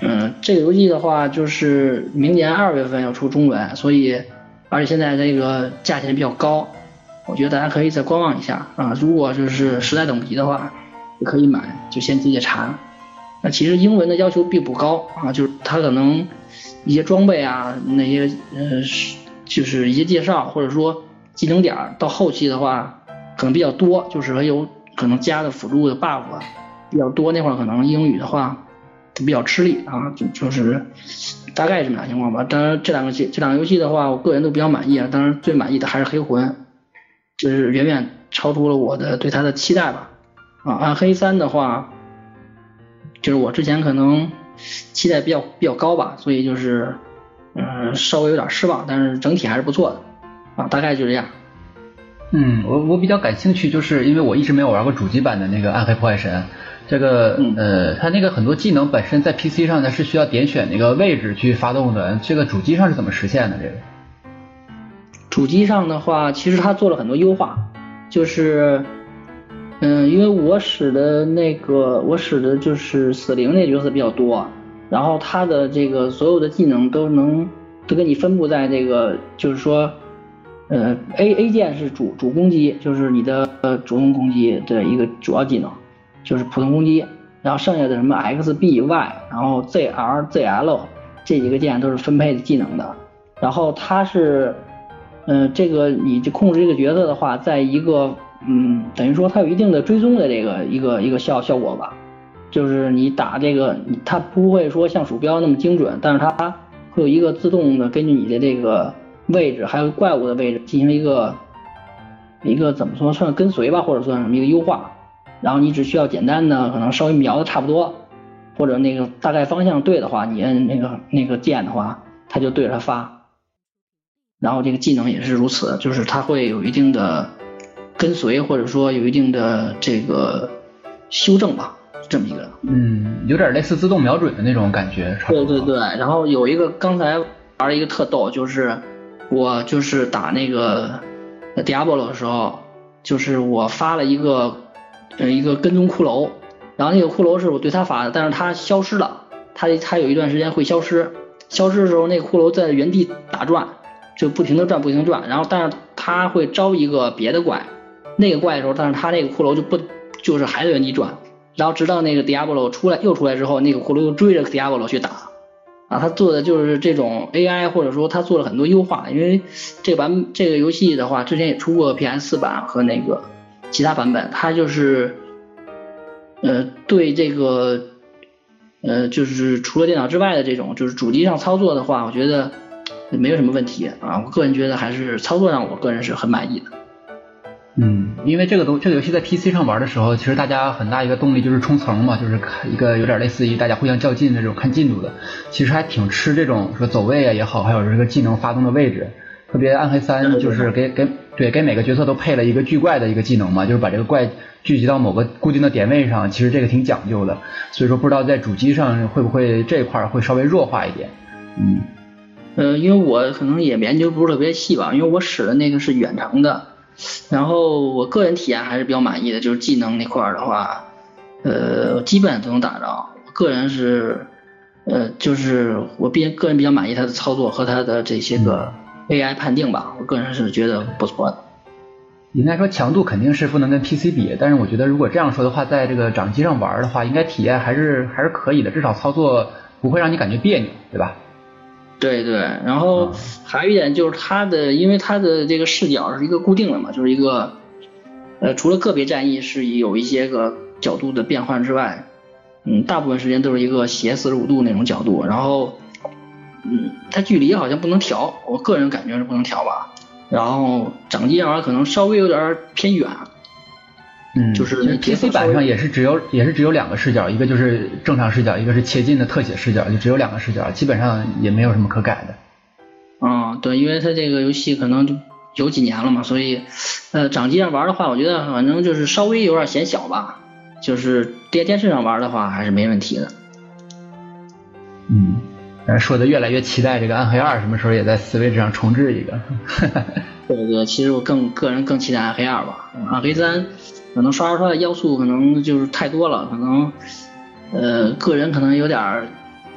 嗯，这个游戏的话，就是明年二月份要出中文，所以而且现在这个价钱比较高，我觉得大家可以再观望一下啊。如果就是实在等不及的话，也可以买，就先直接查。那其实英文的要求并不高啊，就是它可能一些装备啊，那些呃是就是一些介绍，或者说技能点到后期的话可能比较多，就是还有可能加的辅助的 buff 啊比较多，那会儿可能英语的话比较吃力啊，就就是大概这么俩情况吧。当然这两个这这两个游戏的话，我个人都比较满意啊，当然最满意的还是黑魂，就是远远超出了我的对它的期待吧。啊，暗黑三的话。就是我之前可能期待比较比较高吧，所以就是嗯稍微有点失望，但是整体还是不错的啊，大概就这样。嗯，我我比较感兴趣，就是因为我一直没有玩过主机版的那个暗黑破坏神，这个呃它那个很多技能本身在 PC 上呢是需要点选那个位置去发动的，这个主机上是怎么实现的？这个主机上的话，其实它做了很多优化，就是。嗯，因为我使的那个，我使的就是死灵那角色比较多，然后它的这个所有的技能都能都给你分布在这个，就是说，呃，A A 键是主主攻击，就是你的主动攻击的一个主要技能，就是普通攻击，然后剩下的什么 X B Y，然后 Z R Z L 这几个键都是分配的技能的，然后它是，嗯，这个你就控制这个角色的话，在一个嗯，等于说它有一定的追踪的这个一个一个效效果吧。就是你打这个，它不会说像鼠标那么精准，但是它会有一个自动的根据你的这个位置，还有怪物的位置进行一个一个怎么说算跟随吧，或者算什么一个优化。然后你只需要简单的可能稍微瞄的差不多，或者那个大概方向对的话，你摁那个那个键的话，它就对着它发。然后这个技能也是如此，就是它会有一定的跟随，或者说有一定的这个修正吧。这么一个，嗯，有点类似自动瞄准的那种感觉。对对对，然后有一个刚才玩一个特逗，就是我就是打那个 Diablo 的时候，就是我发了一个呃一个跟踪骷髅，然后那个骷髅是我对他发的，但是他消失了，他他有一段时间会消失，消失的时候那个骷髅在原地打转，就不停的转不停转，然后但是他会招一个别的怪，那个怪的时候，但是他那个骷髅就不就是还在原地转。然后直到那个 Diablo 出来又出来之后，那个骷髅又追着 Diablo 去打，啊，他做的就是这种 AI，或者说他做了很多优化。因为这版这个游戏的话，之前也出过 PS 版和那个其他版本，它就是呃对这个呃就是除了电脑之外的这种就是主机上操作的话，我觉得没有什么问题啊。我个人觉得还是操作上，我个人是很满意的。嗯，因为这个东这个游戏在 PC 上玩的时候，其实大家很大一个动力就是冲层嘛，就是看一个有点类似于大家互相较劲的这种看进度的，其实还挺吃这种说走位啊也好，还有这个技能发动的位置。特别暗黑三就是给给对给每个角色都配了一个聚怪的一个技能嘛，就是把这个怪聚集到某个固定的点位上，其实这个挺讲究的。所以说不知道在主机上会不会这一块会稍微弱化一点。嗯，呃，因为我可能也研究不是特别细吧，因为我使的那个是远程的。然后我个人体验还是比较满意的，就是技能那块儿的话，呃，基本都能打着。我个人是，呃，就是我毕竟个人比较满意它的操作和它的这些个 AI 判定吧，我个人是觉得不错的。应该说强度肯定是不能跟 PC 比，但是我觉得如果这样说的话，在这个掌机上玩的话，应该体验还是还是可以的，至少操作不会让你感觉别扭，对吧？对对，然后还有一点就是它的，因为它的这个视角是一个固定的嘛，就是一个，呃，除了个别战役是有一些个角度的变换之外，嗯，大部分时间都是一个斜四十五度那种角度，然后，嗯，它距离好像不能调，我个人感觉是不能调吧，然后掌机上玩可能稍微有点偏远。嗯，就是 PC 版上也是只有也是只有两个视角，一个就是正常视角，一个是切近的特写视角，就只有两个视角，基本上也没有什么可改的。嗯，对，因为它这个游戏可能就有几年了嘛，所以呃，掌机上玩的话，我觉得反正就是稍微有点显小吧，就是电电视上玩的话还是没问题的。嗯，说的越来越期待这个暗黑二什么时候也在 Switch 上重置一个。对对，其实我更个人更期待暗黑二吧，暗黑三。可能刷出来的要素可能就是太多了，可能呃个人可能有点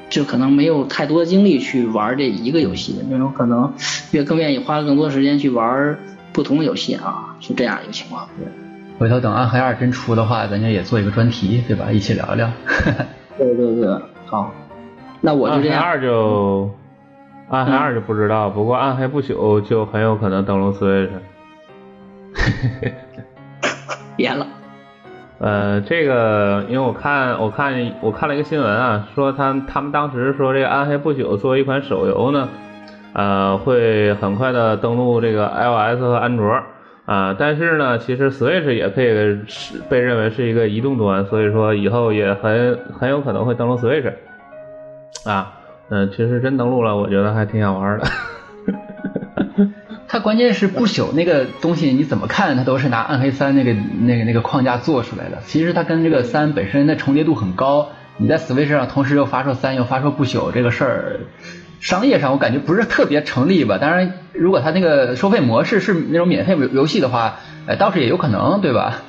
就可能没有太多精力去玩这一个游戏，那种可能越更愿意花更多时间去玩不同的游戏啊，是这样一个情况。对，回头等暗黑二真出的话，咱就也做一个专题，对吧？一起聊聊。对对对，好，那我就这样。暗黑二就暗黑二就不知道，不过暗黑不朽就很有可能登陆 Switch。别了，呃，这个，因为我看，我看，我看了一个新闻啊，说他他们当时说这个《暗黑不朽》作为一款手游呢，呃，会很快的登陆这个 iOS 和安卓啊，但是呢，其实 Switch 也可以是被认为是一个移动端，所以说以后也很很有可能会登陆 Switch 啊，嗯，其实真登录了，我觉得还挺想玩的。它关键是不朽那个东西，你怎么看它都是拿暗黑三那个那个那个框架做出来的。其实它跟这个三本身的重叠度很高。你在 Switch 上同时又发售三又发售不朽这个事儿，商业上我感觉不是特别成立吧。当然，如果它那个收费模式是那种免费游游戏的话，哎，倒是也有可能，对吧？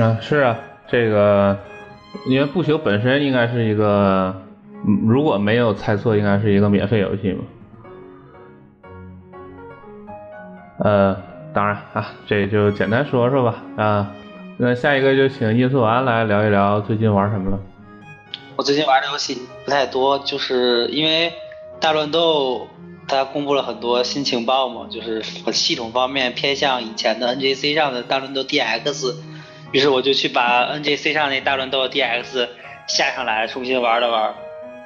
啊，是啊，这个因为不朽本身应该是一个，如果没有猜错，应该是一个免费游戏嘛。呃，当然啊，这就简单说说吧啊。那下一个就请音速丸来聊一聊最近玩什么了。我最近玩的游戏不太多，就是因为大乱斗它公布了很多新情报嘛，就是系统方面偏向以前的 NGC 上的大乱斗 DX，于是我就去把 NGC 上那大乱斗 DX 下上来重新玩了玩。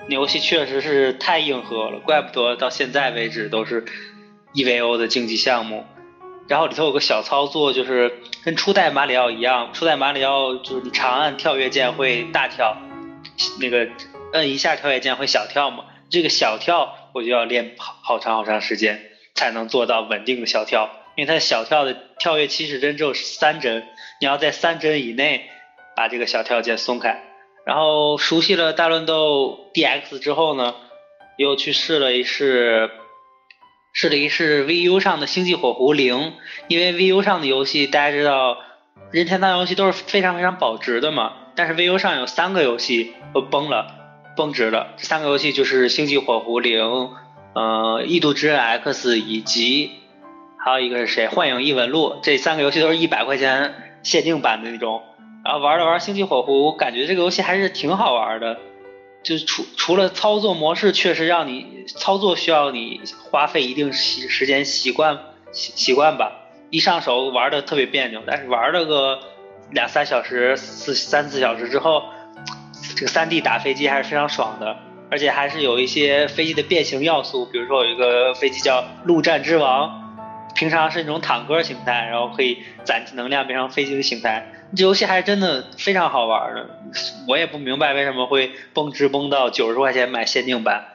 游戏确实是太硬核了，怪不得到现在为止都是 EVO 的竞技项目。然后里头有个小操作，就是跟初代马里奥一样，初代马里奥就是你长按跳跃键会大跳，那个摁一下跳跃键会小跳嘛。这个小跳我就要练好好长好长时间才能做到稳定的小跳，因为它小跳的跳跃起始帧只有三帧，你要在三帧以内把这个小跳键松开。然后熟悉了大乱斗 DX 之后呢，又去试了一试，试了一试 VU 上的星际火狐零，因为 VU 上的游戏大家知道，任天堂游戏都是非常非常保值的嘛，但是 VU 上有三个游戏都崩了，崩值了，这三个游戏就是星际火狐零，呃，异度之刃 X 以及还有一个是谁？幻影异闻录，这三个游戏都是一百块钱限定版的那种。然后玩了玩星际火狐，感觉这个游戏还是挺好玩的。就是除除了操作模式，确实让你操作需要你花费一定时时间习惯习习惯吧。一上手玩的特别别扭，但是玩了个两三小时、四三四小时之后，这个三 D 打飞机还是非常爽的，而且还是有一些飞机的变形要素，比如说有一个飞机叫陆战之王，平常是那种坦克形态，然后可以攒能量变成飞机的形态。这游戏还是真的非常好玩的，我也不明白为什么会崩值崩到九十块钱买限定版。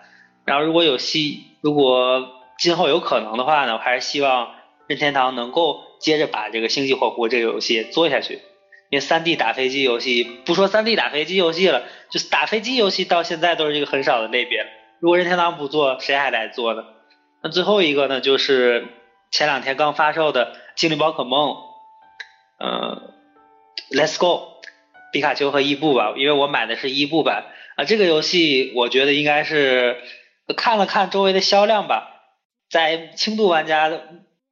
然后如果有戏，如果今后有可能的话呢，我还是希望任天堂能够接着把这个星际火狐这个游戏做下去。因为三 D 打飞机游戏，不说三 D 打飞机游戏了，就是打飞机游戏到现在都是一个很少的类别。如果任天堂不做，谁还来做呢？那最后一个呢，就是前两天刚发售的精灵宝可梦，嗯。Let's go，皮卡丘和伊布吧，因为我买的是伊布版啊。这个游戏我觉得应该是看了看周围的销量吧，在轻度玩家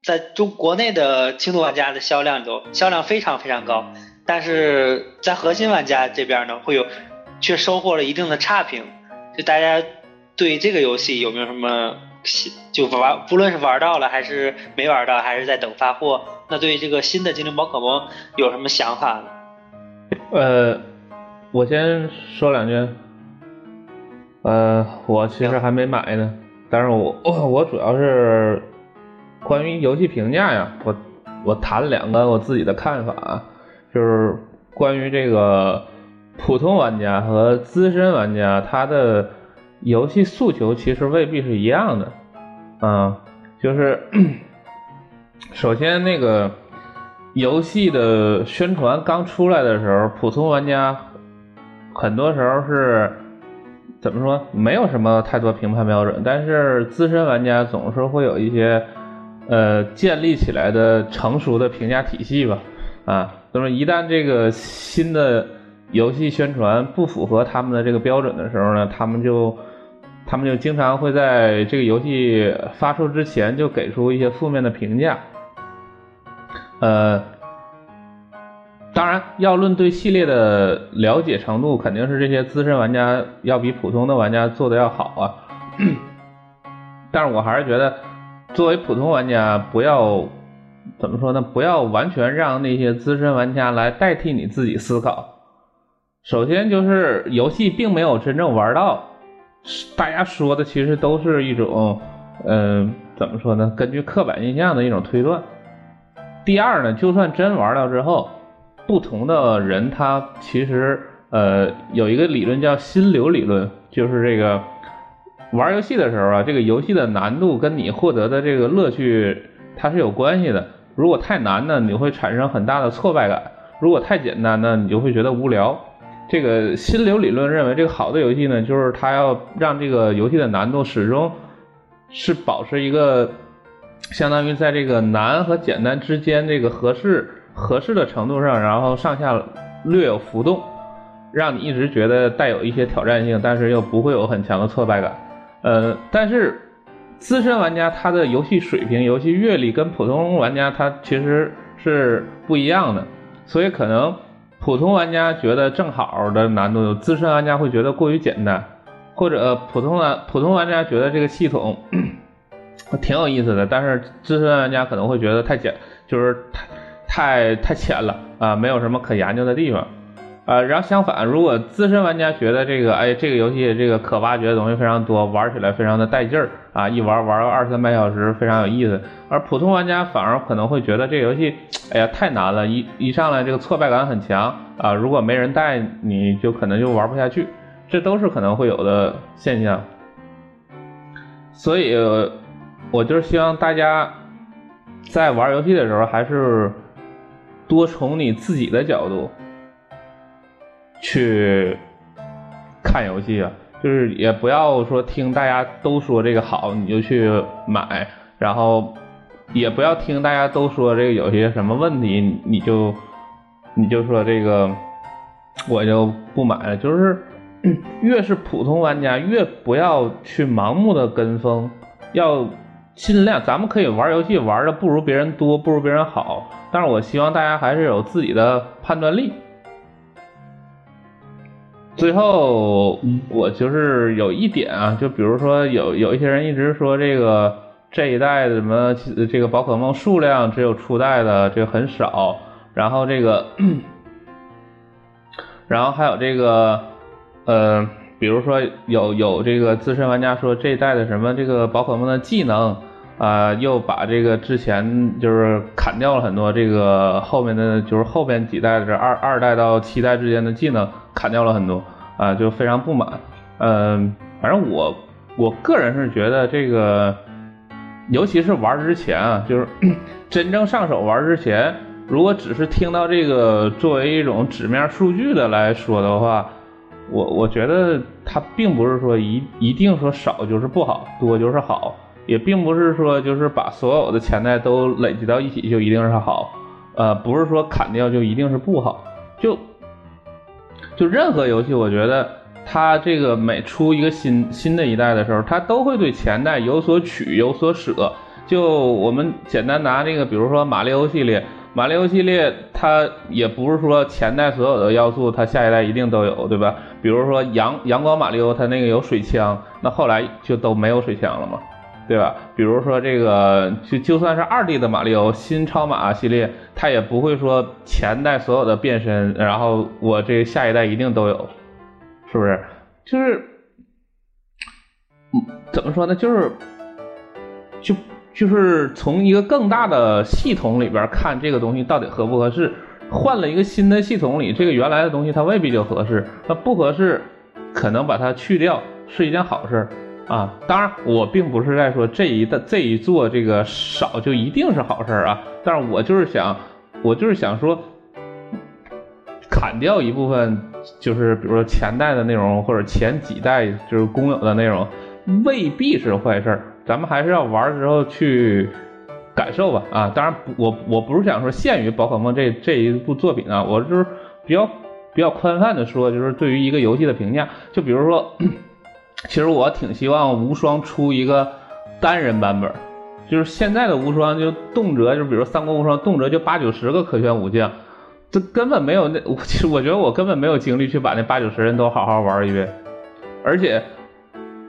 在中国内的轻度玩家的销量中，销量非常非常高。但是在核心玩家这边呢，会有却收获了一定的差评。就大家对这个游戏有没有什么就玩，不论是玩到了还是没玩到，还是在等发货？那对于这个新的精灵宝可梦有什么想法呢？呃，我先说两句。呃，我其实还没买呢，但是我我主要是关于游戏评价呀，我我谈两个我自己的看法，就是关于这个普通玩家和资深玩家，他的游戏诉求其实未必是一样的，啊，就是。首先，那个游戏的宣传刚出来的时候，普通玩家很多时候是怎么说？没有什么太多评判标准，但是资深玩家总是会有一些呃建立起来的成熟的评价体系吧。啊，那么一旦这个新的游戏宣传不符合他们的这个标准的时候呢，他们就他们就经常会在这个游戏发售之前就给出一些负面的评价。呃，当然，要论对系列的了解程度，肯定是这些资深玩家要比普通的玩家做的要好啊。但是我还是觉得，作为普通玩家，不要怎么说呢？不要完全让那些资深玩家来代替你自己思考。首先就是游戏并没有真正玩到，大家说的其实都是一种，嗯，怎么说呢？根据刻板印象的一种推断。第二呢，就算真玩了之后，不同的人他其实呃有一个理论叫心流理论，就是这个玩游戏的时候啊，这个游戏的难度跟你获得的这个乐趣它是有关系的。如果太难呢，你会产生很大的挫败感；如果太简单呢，你就会觉得无聊。这个心流理论认为，这个好的游戏呢，就是它要让这个游戏的难度始终是保持一个。相当于在这个难和简单之间这个合适合适的程度上，然后上下略有浮动，让你一直觉得带有一些挑战性，但是又不会有很强的挫败感。呃，但是资深玩家他的游戏水平、游戏阅历跟普通玩家他其实是不一样的，所以可能普通玩家觉得正好的难度，资深玩家会觉得过于简单，或者普通的普通玩家觉得这个系统。挺有意思的。但是资深玩家可能会觉得太简，就是太太太浅了啊，没有什么可研究的地方。呃，然后相反，如果资深玩家觉得这个，哎，这个游戏这个可挖掘的东西非常多，玩起来非常的带劲儿啊，一玩玩个二三百小时非常有意思。而普通玩家反而可能会觉得这个游戏，哎呀，太难了，一一上来这个挫败感很强啊，如果没人带，你就可能就玩不下去，这都是可能会有的现象。所以，我就是希望大家在玩游戏的时候，还是多从你自己的角度。去看游戏啊，就是也不要说听大家都说这个好你就去买，然后也不要听大家都说这个有些什么问题你就你就说这个我就不买了。就是越是普通玩家越不要去盲目的跟风，要尽量咱们可以玩游戏玩的不如别人多，不如别人好，但是我希望大家还是有自己的判断力。最后，我就是有一点啊，就比如说有有一些人一直说这个这一代的什么这个宝可梦数量只有初代的这个很少，然后这个，然后还有这个呃，比如说有有这个资深玩家说这一代的什么这个宝可梦的技能啊，又把这个之前就是砍掉了很多这个后面的就是后面几代的二二代到七代之间的技能。砍掉了很多啊，就非常不满。嗯，反正我我个人是觉得这个，尤其是玩之前啊，就是 真正上手玩之前，如果只是听到这个作为一种纸面数据的来说的话，我我觉得它并不是说一一定说少就是不好，多就是好，也并不是说就是把所有的钱袋都累积到一起就一定是好，呃，不是说砍掉就一定是不好，就。就任何游戏，我觉得它这个每出一个新新的一代的时候，它都会对前代有所取有所舍。就我们简单拿这个，比如说马里奥系列，马里奥系列它也不是说前代所有的要素它下一代一定都有，对吧？比如说阳阳光马里奥，它那个有水枪，那后来就都没有水枪了嘛。对吧？比如说这个，就就算是二 D 的马里奥新超马系列，它也不会说前代所有的变身，然后我这下一代一定都有，是不是？就是，嗯，怎么说呢？就是，就就是从一个更大的系统里边看这个东西到底合不合适。换了一个新的系统里，这个原来的东西它未必就合适，它不合适，可能把它去掉是一件好事。啊，当然，我并不是在说这一的这一做这个少就一定是好事儿啊。但是我就是想，我就是想说，砍掉一部分，就是比如说前代的内容或者前几代就是公有的内容，未必是坏事儿。咱们还是要玩的时候去感受吧。啊，当然，我我不是想说限于宝可梦这这一部作品啊，我就是比较比较宽泛的说，就是对于一个游戏的评价，就比如说。其实我挺希望无双出一个单人版本，就是现在的无双就动辄就比如三国无双动辄就八九十个可选武将，这根本没有那我其实我觉得我根本没有精力去把那八九十人都好好玩一遍，而且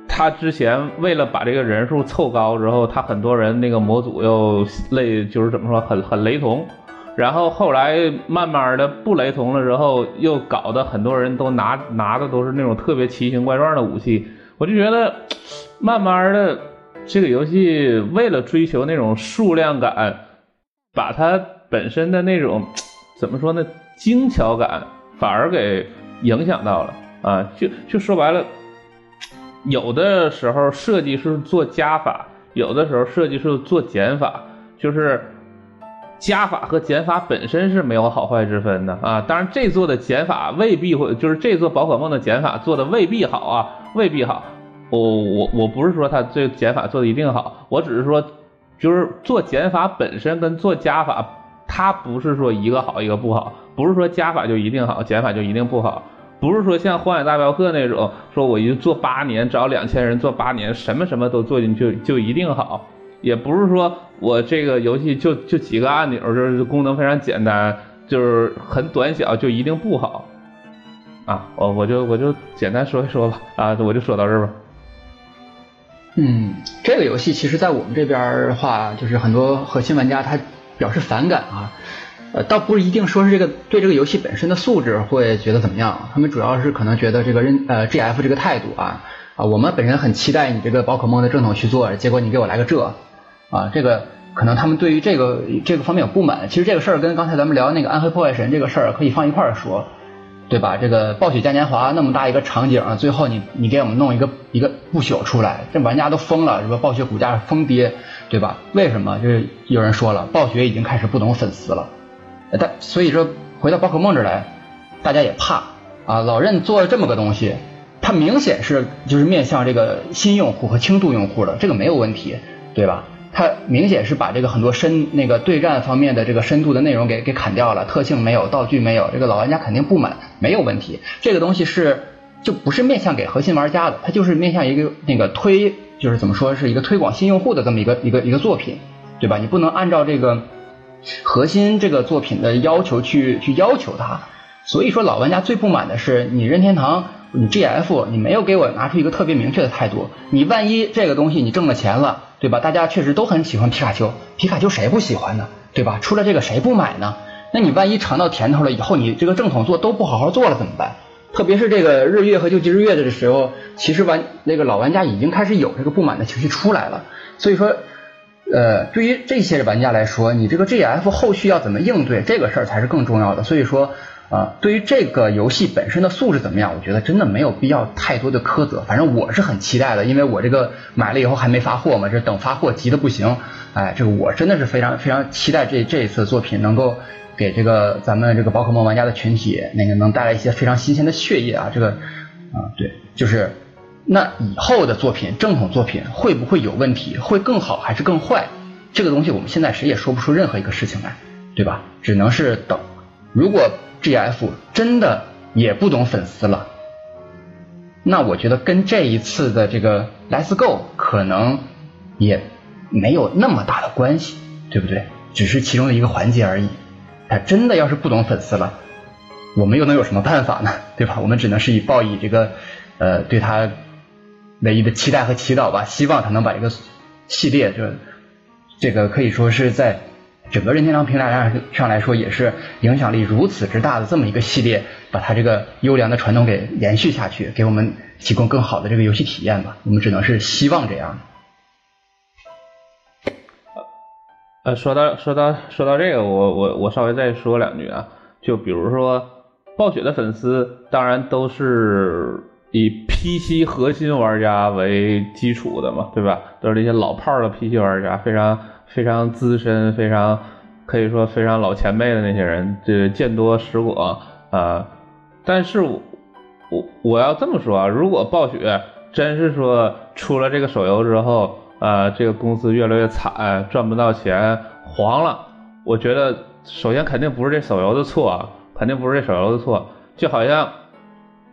他之前为了把这个人数凑高之后，他很多人那个模组又类就是怎么说很很雷同。然后后来慢慢的不雷同了之后，又搞得很多人都拿拿的都是那种特别奇形怪状的武器，我就觉得，慢慢的这个游戏为了追求那种数量感，把它本身的那种怎么说呢精巧感反而给影响到了啊，就就说白了，有的时候设计是做加法，有的时候设计是做减法，就是。加法和减法本身是没有好坏之分的啊，当然这座的减法未必会，就是这座宝可梦的减法做的未必好啊，未必好。我我我不是说它这减法做的一定好，我只是说，就是做减法本身跟做加法，它不是说一个好一个不好，不是说加法就一定好，减法就一定不好，不是说像荒野大镖客那种，说我一做八年找两千人做八年，什么什么都做进去就一定好。也不是说我这个游戏就就几个按钮，就是功能非常简单，就是很短小，就一定不好啊！我我就我就简单说一说吧啊，我就说到这儿吧。嗯，这个游戏其实，在我们这边的话，就是很多核心玩家他表示反感啊。呃，倒不一定说是这个对这个游戏本身的素质会觉得怎么样，他们主要是可能觉得这个人呃 G F 这个态度啊啊，我们本身很期待你这个宝可梦的正统去做，结果你给我来个这啊，这个可能他们对于这个这个方面有不满。其实这个事儿跟刚才咱们聊那个暗黑破坏神这个事儿可以放一块儿说。对吧？这个暴雪嘉年华那么大一个场景，最后你你给我们弄一个一个不朽出来，这玩家都疯了，是吧？暴雪股价疯跌，对吧？为什么？就是有人说了，暴雪已经开始不懂粉丝了。但所以说回到宝可梦这来，大家也怕啊。老任做了这么个东西，它明显是就是面向这个新用户和轻度用户的，这个没有问题，对吧？它明显是把这个很多深那个对战方面的这个深度的内容给给砍掉了，特性没有，道具没有，这个老玩家肯定不满，没有问题。这个东西是就不是面向给核心玩家的，它就是面向一个那个推，就是怎么说是一个推广新用户的这么一个一个一个作品，对吧？你不能按照这个核心这个作品的要求去去要求它。所以说老玩家最不满的是你任天堂，你 GF 你没有给我拿出一个特别明确的态度，你万一这个东西你挣了钱了。对吧？大家确实都很喜欢皮卡丘，皮卡丘谁不喜欢呢？对吧？出了这个谁不买呢？那你万一尝到甜头了，以后你这个正统做都不好好做了怎么办？特别是这个日月和救济日月的时候，其实玩那个老玩家已经开始有这个不满的情绪出来了。所以说，呃，对于这些玩家来说，你这个 GF 后续要怎么应对这个事儿才是更重要的。所以说。啊，对于这个游戏本身的素质怎么样，我觉得真的没有必要太多的苛责。反正我是很期待的，因为我这个买了以后还没发货嘛，这等发货急的不行。哎，这个我真的是非常非常期待这这一次作品能够给这个咱们这个宝可梦玩家的群体那个能带来一些非常新鲜的血液啊。这个啊，对，就是那以后的作品正统作品会不会有问题，会更好还是更坏？这个东西我们现在谁也说不出任何一个事情来，对吧？只能是等。如果 G F 真的也不懂粉丝了，那我觉得跟这一次的这个 Let's Go 可能也没有那么大的关系，对不对？只是其中的一个环节而已。他真的要是不懂粉丝了，我们又能有什么办法呢？对吧？我们只能是以抱以这个呃对他唯一的期待和祈祷吧，希望他能把这个系列就这个可以说是在。整个任天堂平台上上来说，也是影响力如此之大的这么一个系列，把它这个优良的传统给延续下去，给我们提供更好的这个游戏体验吧。我们只能是希望这样。呃，说到说到说到这个，我我我稍微再说两句啊。就比如说，暴雪的粉丝当然都是以 PC 核心玩家为基础的嘛，对吧？都是那些老炮的 PC 玩家，非常。非常资深、非常可以说非常老前辈的那些人，这见多识广啊。但是，我我要这么说啊，如果暴雪真是说出了这个手游之后，啊，这个公司越来越惨，赚不到钱，黄了，我觉得首先肯定不是这手游的错啊，肯定不是这手游的错。就好像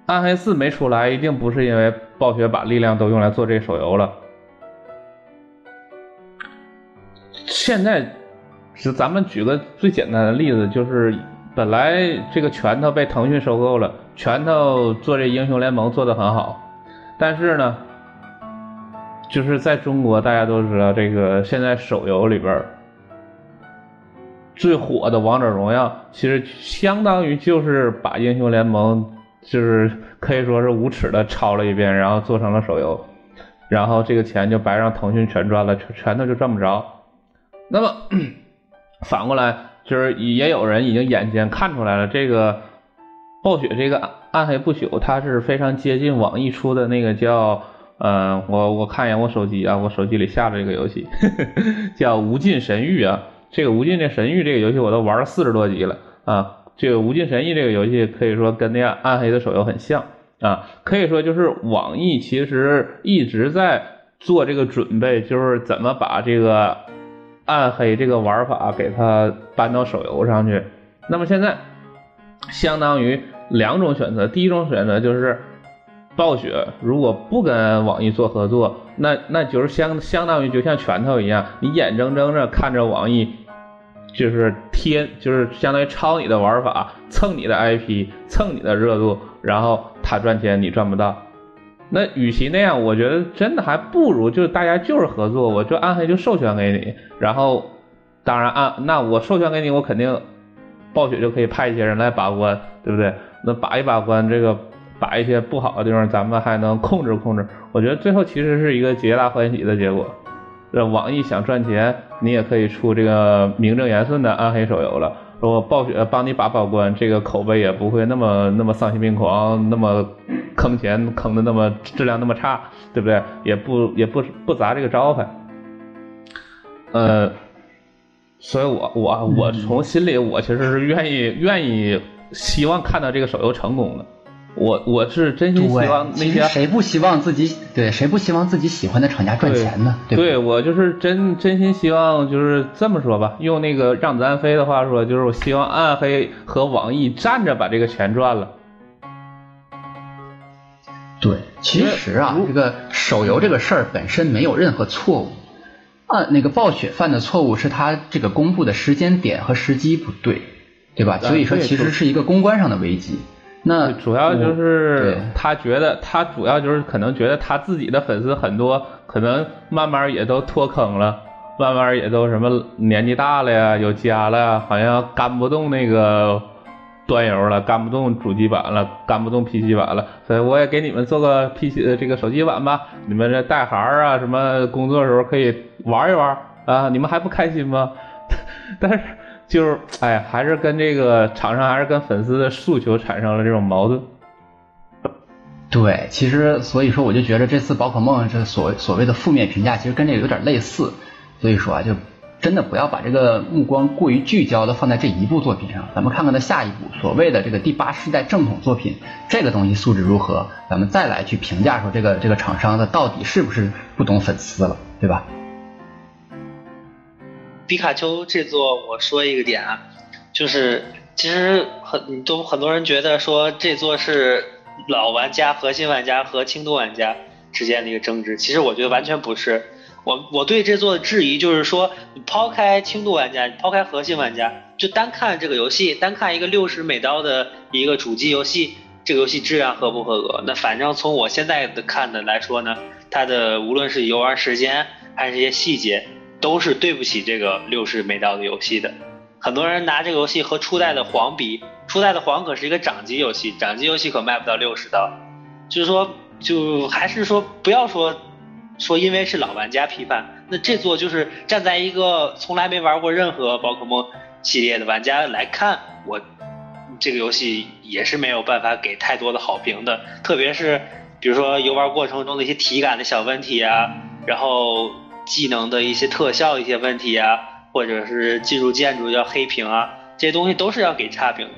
暗黑四没出来，一定不是因为暴雪把力量都用来做这手游了。现在，是咱们举个最简单的例子，就是本来这个拳头被腾讯收购了，拳头做这英雄联盟做的很好，但是呢，就是在中国大家都知道，这个现在手游里边最火的王者荣耀，其实相当于就是把英雄联盟就是可以说是无耻的抄了一遍，然后做成了手游，然后这个钱就白让腾讯全赚了，拳头就赚不着。那么 反过来，就是也有人已经眼尖看出来了，这个暴雪这个暗黑不朽，它是非常接近网易出的那个叫，呃，我我看一眼我手机啊，我手机里下的这个游戏 叫《无尽神域》啊，这个《无尽的神域》这个游戏我都玩了四十多级了啊，这个《无尽神域》这个游戏可以说跟那暗黑的手游很像啊，可以说就是网易其实一直在做这个准备，就是怎么把这个。暗黑这个玩法给它搬到手游上去，那么现在相当于两种选择。第一种选择就是暴雪如果不跟网易做合作，那那就是相相当于就像拳头一样，你眼睁睁着看着网易就是贴，就是相当于抄你的玩法，蹭你的 IP，蹭你的热度，然后他赚钱你赚不到。那与其那样，我觉得真的还不如就大家就是合作，我就暗黑就授权给你，然后当然暗那我授权给你，我肯定暴雪就可以派一些人来把关，对不对？那把一把关，这个把一些不好的地方，咱们还能控制控制。我觉得最后其实是一个皆大欢喜的结果。这网易想赚钱，你也可以出这个名正言顺的暗黑手游了。如果暴雪帮你把把关，这个口碑也不会那么那么丧心病狂，那么坑钱坑的那么质量那么差，对不对？也不也不不砸这个招牌。呃，所以我我我从心里我其实是愿意愿意希望看到这个手游成功的。我我是真心希望那些谁不希望自己对谁不希望自己喜欢的厂家赚钱呢？对对，我就是真真心希望就是这么说吧，用那个让子弹飞的话说，就是我希望暗黑和网易站着把这个钱赚了。对，其实啊，这个手游这个事儿本身没有任何错误，啊，那个暴雪犯的错误是他这个公布的时间点和时机不对，对吧？所以说其实是一个公关上的危机。那主要就是他觉得，他主要就是可能觉得他自己的粉丝很多，可能慢慢也都脱坑了，慢慢也都什么年纪大了呀，有家了，好像干不动那个端游了，干不动主机版了，干不动 PC 版了，所以我也给你们做个 PC 的这个手机版吧，你们这带孩儿啊，什么工作时候可以玩一玩啊，你们还不开心吗？但是。就是，哎，还是跟这个厂商，还是跟粉丝的诉求产生了这种矛盾。对，其实所以说，我就觉得这次宝可梦这所所谓的负面评价，其实跟这个有点类似。所以说啊，就真的不要把这个目光过于聚焦的放在这一部作品上，咱们看看它下一部所谓的这个第八世代正统作品，这个东西素质如何，咱们再来去评价说这个这个厂商的到底是不是不懂粉丝了，对吧？皮卡丘这座，我说一个点啊，就是其实很都很多人觉得说这座是老玩家、核心玩家和轻度玩家之间的一个争执，其实我觉得完全不是。我我对这座的质疑就是说，抛开轻度玩家，抛开核心玩家，就单看这个游戏，单看一个六十美刀的一个主机游戏，这个游戏质量合不合格？那反正从我现在的看的来说呢，它的无论是游玩时间还是一些细节。都是对不起这个六十美刀的游戏的，很多人拿这个游戏和初代的黄比，初代的黄可是一个掌机游戏，掌机游戏可卖不到六十刀，就是说，就还是说不要说说因为是老玩家批判，那这座就是站在一个从来没玩过任何宝可梦系列的玩家来看，我这个游戏也是没有办法给太多的好评的，特别是比如说游玩过程中的一些体感的小问题啊，然后。技能的一些特效一些问题啊，或者是进入建筑要黑屏啊，这些东西都是要给差评的。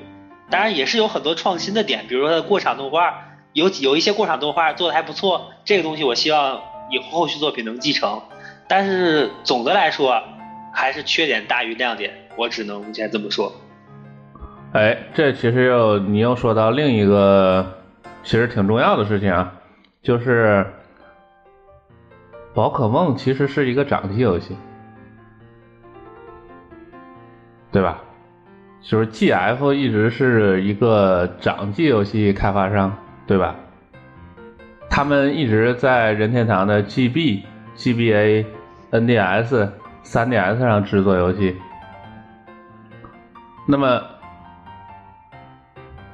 当然也是有很多创新的点，比如说它的过场动画，有有一些过场动画做的还不错，这个东西我希望以后后续作品能继承。但是总的来说，还是缺点大于亮点，我只能目前这么说。哎，这其实又你又说到另一个其实挺重要的事情啊，就是。宝可梦其实是一个掌机游戏，对吧？就是 G F 一直是一个掌机游戏开发商，对吧？他们一直在任天堂的 G B、G B A、N D S、3DS 上制作游戏。那么，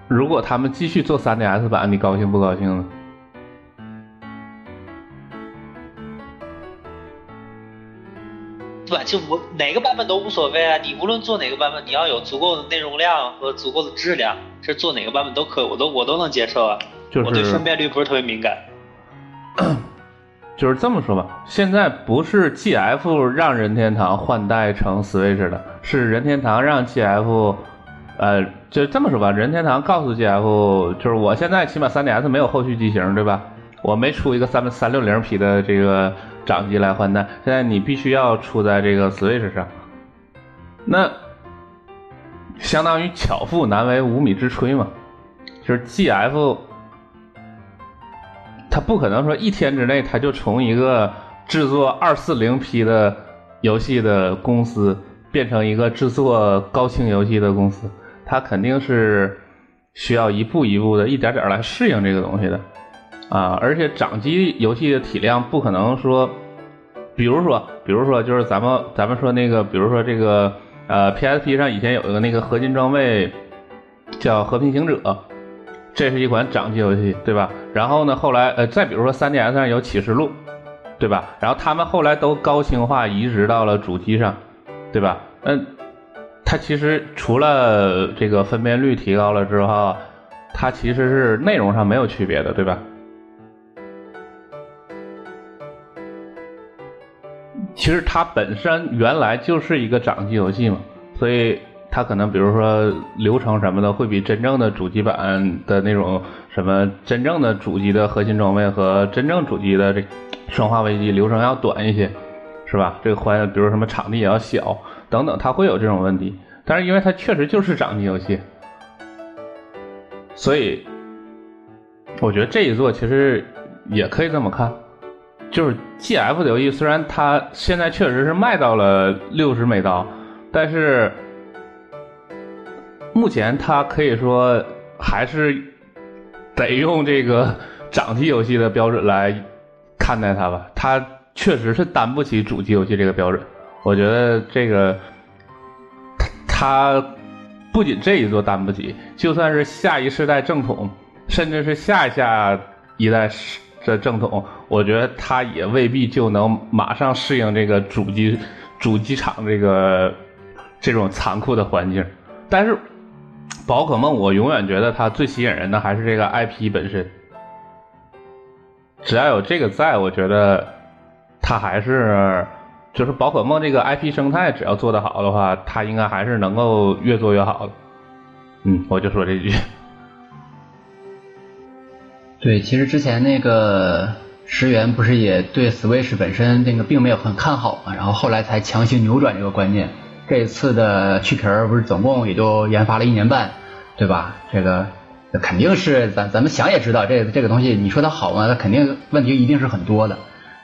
如果他们继续做 3DS 版，你高兴不高兴呢？对吧？就我哪个版本都无所谓啊！你无论做哪个版本，你要有足够的内容量和足够的质量，这做哪个版本都可，我都我都能接受啊。就是我对分辨率不是特别敏感。就是这么说吧，现在不是 G F 让任天堂换代成 Switch 的，是任天堂让 G F，呃，就这么说吧，任天堂告诉 G F，就是我现在起码 3DS 没有后续机型，对吧？我没出一个三三六零 P 的这个。掌机来换代，现在你必须要出在这个 Switch 上，那相当于巧妇难为无米之炊嘛。就是 GF，他不可能说一天之内他就从一个制作二四零 P 的游戏的公司变成一个制作高清游戏的公司，他肯定是需要一步一步的、一点点来适应这个东西的。啊，而且掌机游戏的体量不可能说，比如说，比如说就是咱们咱们说那个，比如说这个呃 PSP 上以前有一个那个合金装备叫《和平行者》，这是一款掌机游戏，对吧？然后呢，后来呃再比如说 3DS 上有《启示录》，对吧？然后他们后来都高清化移植到了主机上，对吧？嗯。它其实除了这个分辨率提高了之后，它其实是内容上没有区别的，对吧？其实它本身原来就是一个掌机游戏嘛，所以它可能比如说流程什么的会比真正的主机版的那种什么真正的主机的核心装备和真正主机的这生化危机流程要短一些，是吧？这个环比如什么场地也要小。等等，它会有这种问题，但是因为它确实就是掌机游戏，所以我觉得这一座其实也可以这么看，就是 G F 的游戏虽然它现在确实是卖到了六十美刀，但是目前它可以说还是得用这个掌机游戏的标准来看待它吧，它确实是担不起主机游戏这个标准。我觉得这个，他不仅这一座担不起，就算是下一世代正统，甚至是下下一代的正统，我觉得他也未必就能马上适应这个主机主机厂这个这种残酷的环境。但是宝可梦，我永远觉得它最吸引人的还是这个 IP 本身。只要有这个在，我觉得它还是。就是宝可梦这个 IP 生态，只要做得好的话，它应该还是能够越做越好的。嗯，我就说这句。对，其实之前那个石原不是也对 Switch 本身那个并没有很看好嘛，然后后来才强行扭转这个观念。这次的去皮儿不是总共也就研发了一年半，对吧？这个肯定是咱咱们想也知道，这这个东西你说它好吗？它肯定问题一定是很多的，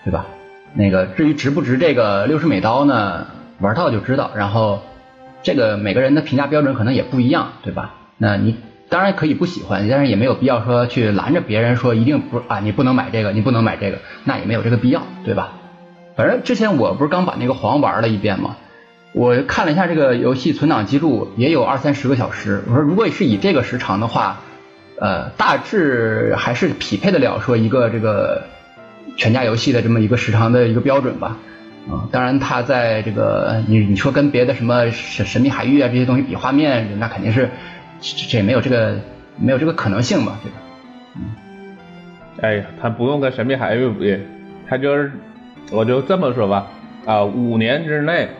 对吧？那个至于值不值这个六十美刀呢？玩到就知道。然后这个每个人的评价标准可能也不一样，对吧？那你当然可以不喜欢，但是也没有必要说去拦着别人说一定不啊，你不能买这个，你不能买这个，那也没有这个必要，对吧？反正之前我不是刚把那个黄玩了一遍吗？我看了一下这个游戏存档记录，也有二三十个小时。我说如果是以这个时长的话，呃，大致还是匹配得了说一个这个。全家游戏的这么一个时长的一个标准吧，啊，当然它在这个你你说跟别的什么神神秘海域啊这些东西比画面，那肯定是这也没有这个没有这个可能性嘛，对吧？嗯，哎呀，他不用跟神秘海域比，他就是我就这么说吧，啊，五年之内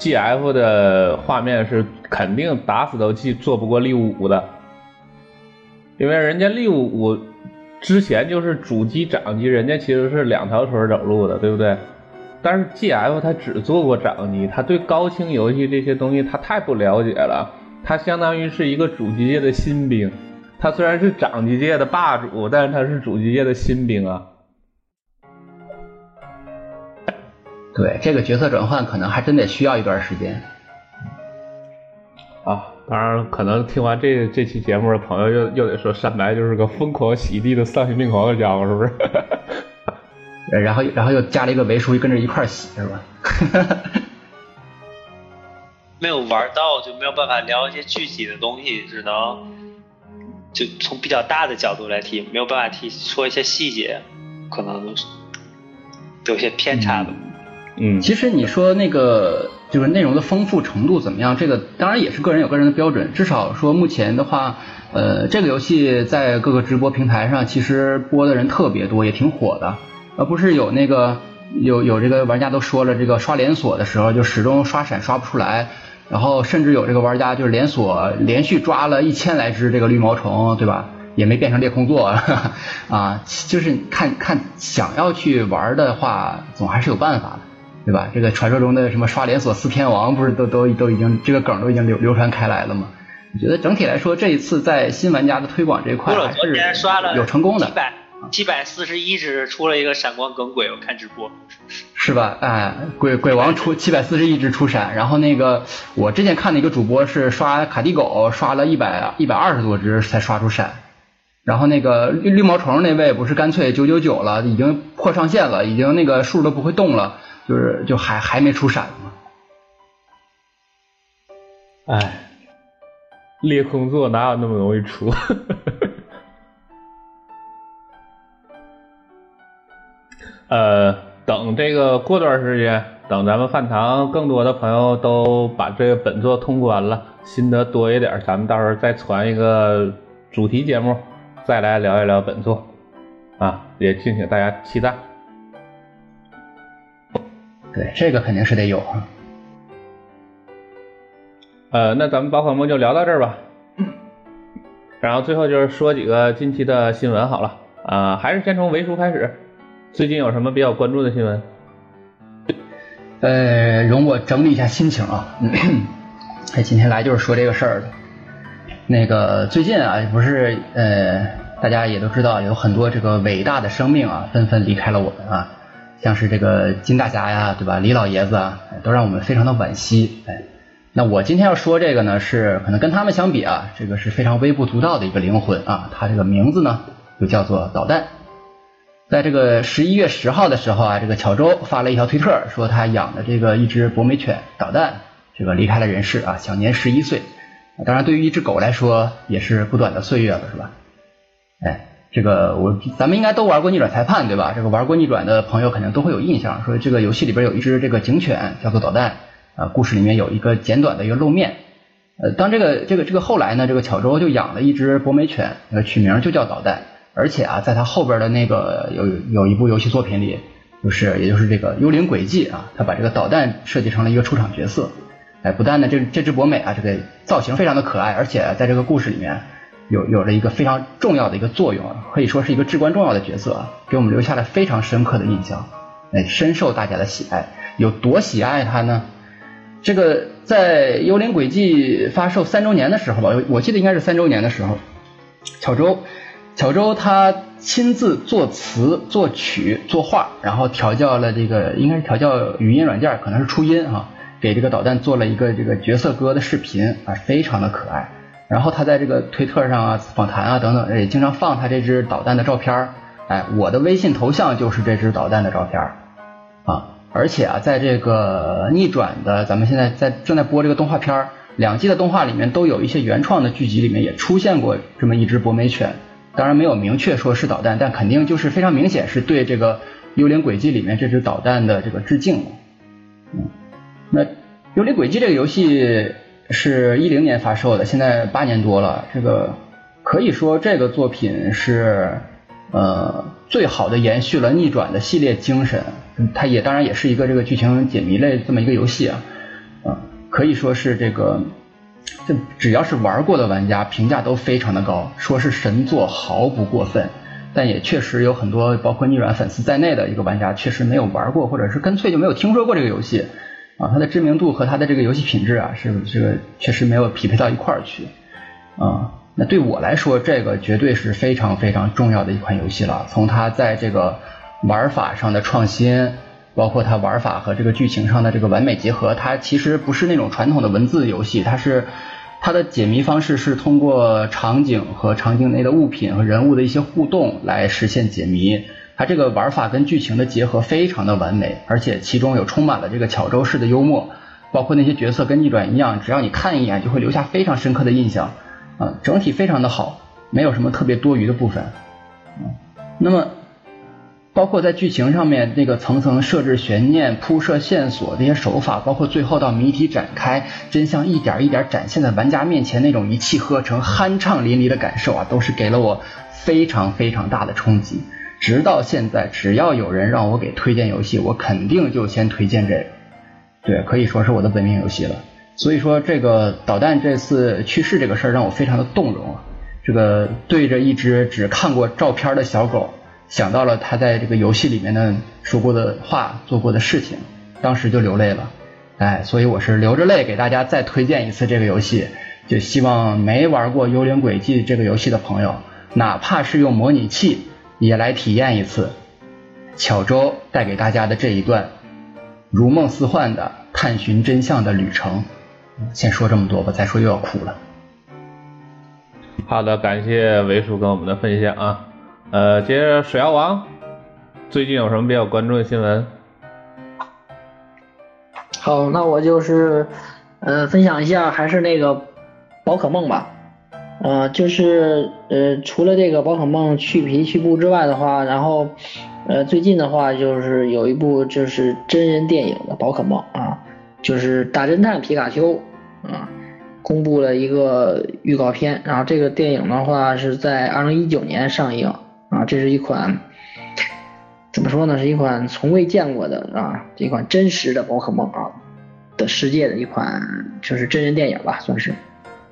，G F 的画面是肯定打死都记做不过利物浦的，因为人家利物浦。之前就是主机掌机，人家其实是两条腿走路的，对不对？但是 G F 他只做过掌机，他对高清游戏这些东西他太不了解了。他相当于是一个主机界的新兵，他虽然是掌机界的霸主，但是他是主机界的新兵啊。对，这个角色转换可能还真得需要一段时间。啊。当然，可能听完这这期节目的朋友又又得说，山白就是个疯狂洗地的丧心病狂的家伙，是不是？然后，然后又加了一个维叔跟着一块洗，是吧？没有玩到，就没有办法聊一些具体的东西，只能就从比较大的角度来提，没有办法提说一些细节，可能有些偏差的。嗯，其实你说那个。就是内容的丰富程度怎么样？这个当然也是个人有个人的标准。至少说目前的话，呃，这个游戏在各个直播平台上其实播的人特别多，也挺火的。而不是有那个有有这个玩家都说了，这个刷连锁的时候就始终刷闪刷不出来。然后甚至有这个玩家就是连锁连续抓了一千来只这个绿毛虫，对吧？也没变成裂空座 啊。就是看看想要去玩的话，总还是有办法的。对吧？这个传说中的什么刷连锁四天王，不是都都都已经这个梗都已经流流传开来了吗？我觉得整体来说，这一次在新玩家的推广这一块还是有成功的。七百七百四十一只出了一个闪光耿鬼，我看直播是吧？哎，鬼鬼王出七百四十一只出闪，然后那个我之前看的一个主播是刷卡蒂狗，刷了一百一百二十多只才刷出闪。然后那个绿绿毛虫那位不是干脆九九九了，已经破上限了，已经那个数都不会动了，就是就还还没出闪吗？哎，裂空座哪有那么容易出？呃，等这个过段时间，等咱们饭堂更多的朋友都把这个本作通关了，心得多一点，咱们到时候再传一个主题节目，再来聊一聊本作啊，也敬请大家期待。对，这个肯定是得有啊。呃，那咱们宝可梦就聊到这儿吧。然后最后就是说几个近期的新闻好了啊，还是先从维叔开始。最近有什么比较关注的新闻？呃，容我整理一下心情啊。哎，今天来就是说这个事儿的。那个最近啊，不是呃，大家也都知道，有很多这个伟大的生命啊，纷纷离开了我们啊。像是这个金大侠呀，对吧？李老爷子啊，都让我们非常的惋惜。哎，那我今天要说这个呢，是可能跟他们相比啊，这个是非常微不足道的一个灵魂啊。他这个名字呢，就叫做导弹。在这个十一月十号的时候啊，这个巧周发了一条推特，说他养的这个一只博美犬导弹，这个离开了人世啊，享年十一岁。当然，对于一只狗来说，也是不短的岁月了，是吧？哎，这个我咱们应该都玩过逆转裁判，对吧？这个玩过逆转的朋友肯定都会有印象，说这个游戏里边有一只这个警犬叫做导弹啊，故事里面有一个简短的一个露面。呃，当这个这个这个后来呢，这个巧周就养了一只博美犬，那个取名就叫导弹。而且啊，在他后边的那个有有一部游戏作品里，就是也就是这个《幽灵轨迹》啊，他把这个导弹设计成了一个出场角色。哎，不但呢这这只博美啊，这个造型非常的可爱，而且在这个故事里面有有了一个非常重要的一个作用，可以说是一个至关重要的角色，给我们留下了非常深刻的印象，哎，深受大家的喜爱。有多喜爱它呢？这个在《幽灵轨迹》发售三周年的时候吧，我记得应该是三周年的时候，巧周。小周他亲自作词、作曲、作画，然后调教了这个，应该是调教语音软件，可能是初音哈，给这个导弹做了一个这个角色歌的视频啊，非常的可爱。然后他在这个推特上啊、访谈啊等等，也经常放他这只导弹的照片儿哎，我的微信头像就是这只导弹的照片儿啊。而且啊，在这个逆转的，咱们现在在正在播这个动画片儿两季的动画里面都有一些原创的剧集里面也出现过这么一只博美犬。当然没有明确说是导弹，但肯定就是非常明显是对这个《幽灵轨迹》里面这只导弹的这个致敬嗯，那《幽灵轨迹》这个游戏是一零年发售的，现在八年多了，这个可以说这个作品是呃最好的延续了逆转的系列精神。它也当然也是一个这个剧情解谜类这么一个游戏啊，啊，可以说是这个。这只要是玩过的玩家，评价都非常的高，说是神作毫不过分。但也确实有很多，包括逆转粉丝在内的一个玩家，确实没有玩过，或者是干脆就没有听说过这个游戏啊。它的知名度和它的这个游戏品质啊，是这个确实没有匹配到一块儿去啊。那对我来说，这个绝对是非常非常重要的一款游戏了。从它在这个玩法上的创新。包括它玩法和这个剧情上的这个完美结合，它其实不是那种传统的文字游戏，它是它的解谜方式是通过场景和场景内的物品和人物的一些互动来实现解谜。它这个玩法跟剧情的结合非常的完美，而且其中有充满了这个巧周式的幽默，包括那些角色跟逆转一样，只要你看一眼就会留下非常深刻的印象啊，整体非常的好，没有什么特别多余的部分。那么。包括在剧情上面那个层层设置悬念、铺设线索这些手法，包括最后到谜题展开、真相一点一点展现在玩家面前那种一气呵成、酣畅淋漓的感受啊，都是给了我非常非常大的冲击。直到现在，只要有人让我给推荐游戏，我肯定就先推荐这个。对，可以说是我的本命游戏了。所以说，这个导弹这次去世这个事儿让我非常的动容啊。这个对着一只只看过照片的小狗。想到了他在这个游戏里面的说过的话、做过的事情，当时就流泪了。哎，所以我是流着泪给大家再推荐一次这个游戏，就希望没玩过《幽灵轨迹》这个游戏的朋友，哪怕是用模拟器也来体验一次巧舟带给大家的这一段如梦似幻的探寻真相的旅程。先说这么多吧，再说又要哭了。好的，感谢维叔跟我们的分享啊。呃，接着水妖王，最近有什么比较关注的新闻？好，那我就是呃分享一下，还是那个宝可梦吧。呃，就是呃除了这个宝可梦去皮去布之外的话，然后呃最近的话就是有一部就是真人电影的宝可梦啊，就是大侦探皮卡丘啊。公布了一个预告片，然后这个电影的话是在二零一九年上映啊，这是一款怎么说呢？是一款从未见过的啊，一款真实的宝可梦啊的世界的一款就是真人电影吧，算是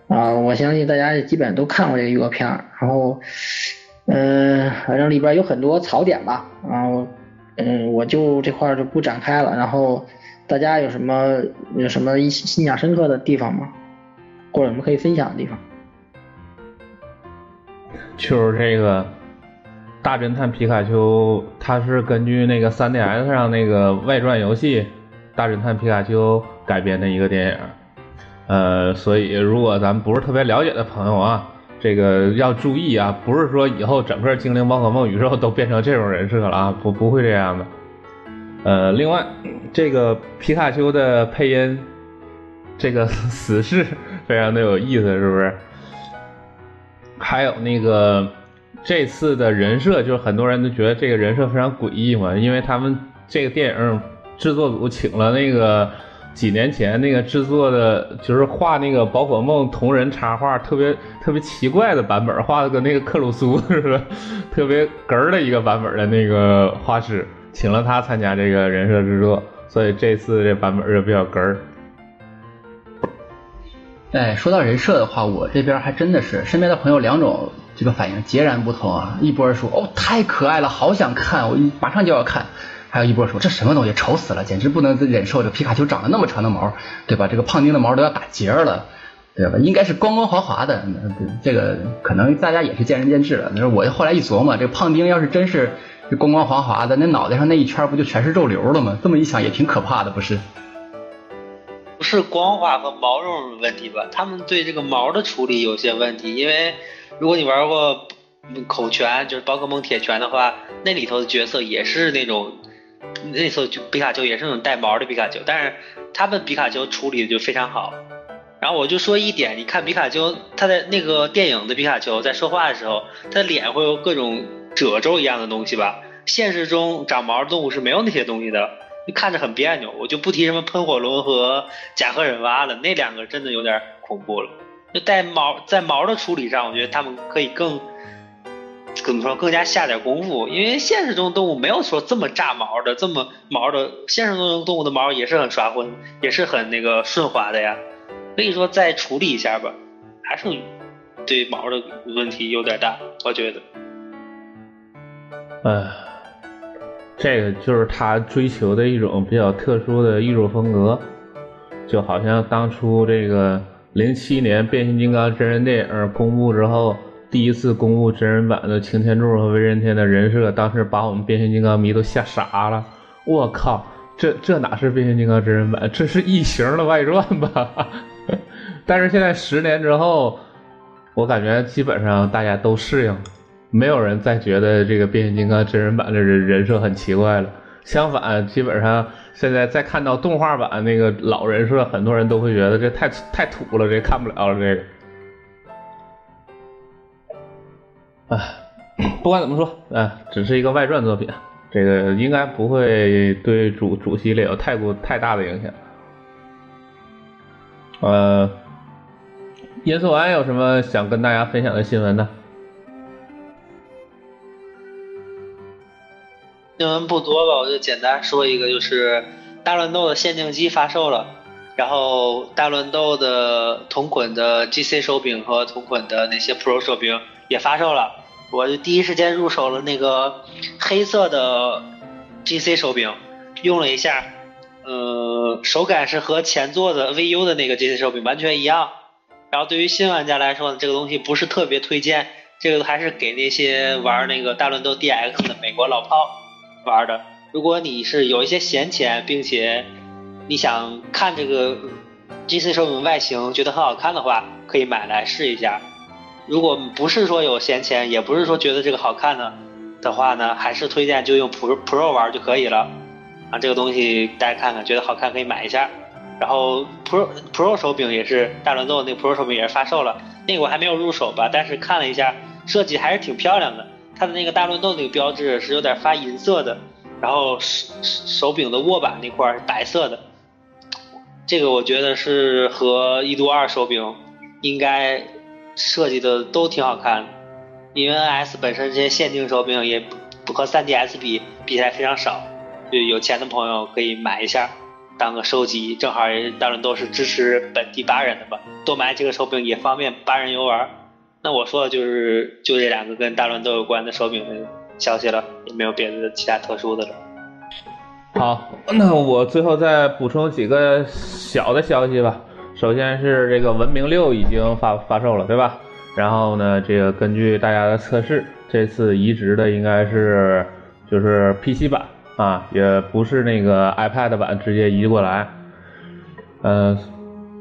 啊，我相信大家也基本上都看过这个预告片，然后嗯，反正里边有很多槽点吧，然后嗯，我就这块就不展开了，然后大家有什么有什么印象深刻的地方吗？或者我们可以分享的地方，就是这个大侦探皮卡丘，它是根据那个 3DS 上那个外传游戏《大侦探皮卡丘》改编的一个电影。呃，所以如果咱们不是特别了解的朋友啊，这个要注意啊，不是说以后整个精灵宝可梦宇宙都变成这种人设了啊，不不会这样的。呃，另外这个皮卡丘的配音。这个 死侍非常的有意思，是不是？还有那个这次的人设，就是很多人都觉得这个人设非常诡异嘛，因为他们这个电影制作组请了那个几年前那个制作的，就是画那个宝可梦同人插画特别特别奇怪的版本，画的跟那个克鲁苏似的，特别哏儿的一个版本的那个画师，请了他参加这个人设制作，所以这次这版本就比较哏儿。哎，说到人设的话，我这边还真的是身边的朋友两种这个反应截然不同啊！一波说哦太可爱了，好想看，我马上就要看；还有一波说这什么东西，丑死了，简直不能忍受这皮卡丘长得那么长的毛，对吧？这个胖丁的毛都要打结了，对吧？应该是光光滑滑的，这个可能大家也是见仁见智了。那我后来一琢磨，这胖丁要是真是光光滑滑的，那脑袋上那一圈不就全是肉瘤了吗？这么一想也挺可怕的，不是？不是光滑和毛绒问题吧？他们对这个毛的处理有些问题，因为如果你玩过口拳，就是宝可梦铁拳的话，那里头的角色也是那种，那时候就皮卡丘也是那种带毛的皮卡丘，但是他们皮卡丘处理的就非常好。然后我就说一点，你看皮卡丘，他在那个电影的皮卡丘在说话的时候，他的脸会有各种褶皱一样的东西吧？现实中长毛动物是没有那些东西的。就看着很别扭，我就不提什么喷火龙和甲贺忍蛙了，那两个真的有点恐怖了。就带毛在毛的处理上，我觉得他们可以更怎么说，更加下点功夫。因为现实中动物没有说这么炸毛的，这么毛的。现实中动物的毛也是很刷浑，也是很那个顺滑的呀。所以说再处理一下吧，还是对毛的问题有点大，我觉得。哎。这个就是他追求的一种比较特殊的艺术风格，就好像当初这个零七年变形金刚真人电影公布之后，第一次公布真人版的擎天柱和威震天的人设，当时把我们变形金刚迷都吓傻了。我靠，这这哪是变形金刚真人版，这是异形的外传吧？但是现在十年之后，我感觉基本上大家都适应了。没有人再觉得这个变形金刚真人版的人人设很奇怪了。相反，基本上现在再看到动画版那个老人设，很多人都会觉得这太太土了，这看不了了。这个，哎，不管怎么说，哎，只是一个外传作品，这个应该不会对主主系列有太过太大的影响。呃，音速丸有什么想跟大家分享的新闻呢？新闻不多吧，我就简单说一个，就是大乱斗的限定机发售了，然后大乱斗的同捆的 GC 手柄和同捆的那些 Pro 手柄也发售了，我就第一时间入手了那个黑色的 GC 手柄，用了一下，呃，手感是和前作的 VU 的那个 GC 手柄完全一样，然后对于新玩家来说呢，这个东西不是特别推荐，这个还是给那些玩那个大乱斗 DX 的美国老炮。玩的，如果你是有一些闲钱，并且你想看这个 GC 手柄外形觉得很好看的话，可以买来试一下。如果不是说有闲钱，也不是说觉得这个好看的的话呢，还是推荐就用 Pro Pro 玩就可以了。啊，这个东西大家看看，觉得好看可以买一下。然后 Pro Pro 手柄也是大乱斗那个 Pro 手柄也是发售了，那个我还没有入手吧，但是看了一下设计还是挺漂亮的。它的那个大乱斗那个标志是有点发银色的，然后手手柄的握把那块是白色的。这个我觉得是和一度二手柄应该。设计的都挺好看，因为 NS 本身这些限定手柄也不和 3DS 比比起来非常少，就有钱的朋友可以买一下，当个收集，正好也大乱斗是支持本地八人的吧，多买几个手柄也方便八人游玩。那我说的就是就这两个跟大乱斗有关的手柄的消息了，也没有别的其他特殊的了。好，那我最后再补充几个小的消息吧。首先是这个文明六已经发发售了，对吧？然后呢，这个根据大家的测试，这次移植的应该是就是 PC 版啊，也不是那个 iPad 版直接移过来。嗯，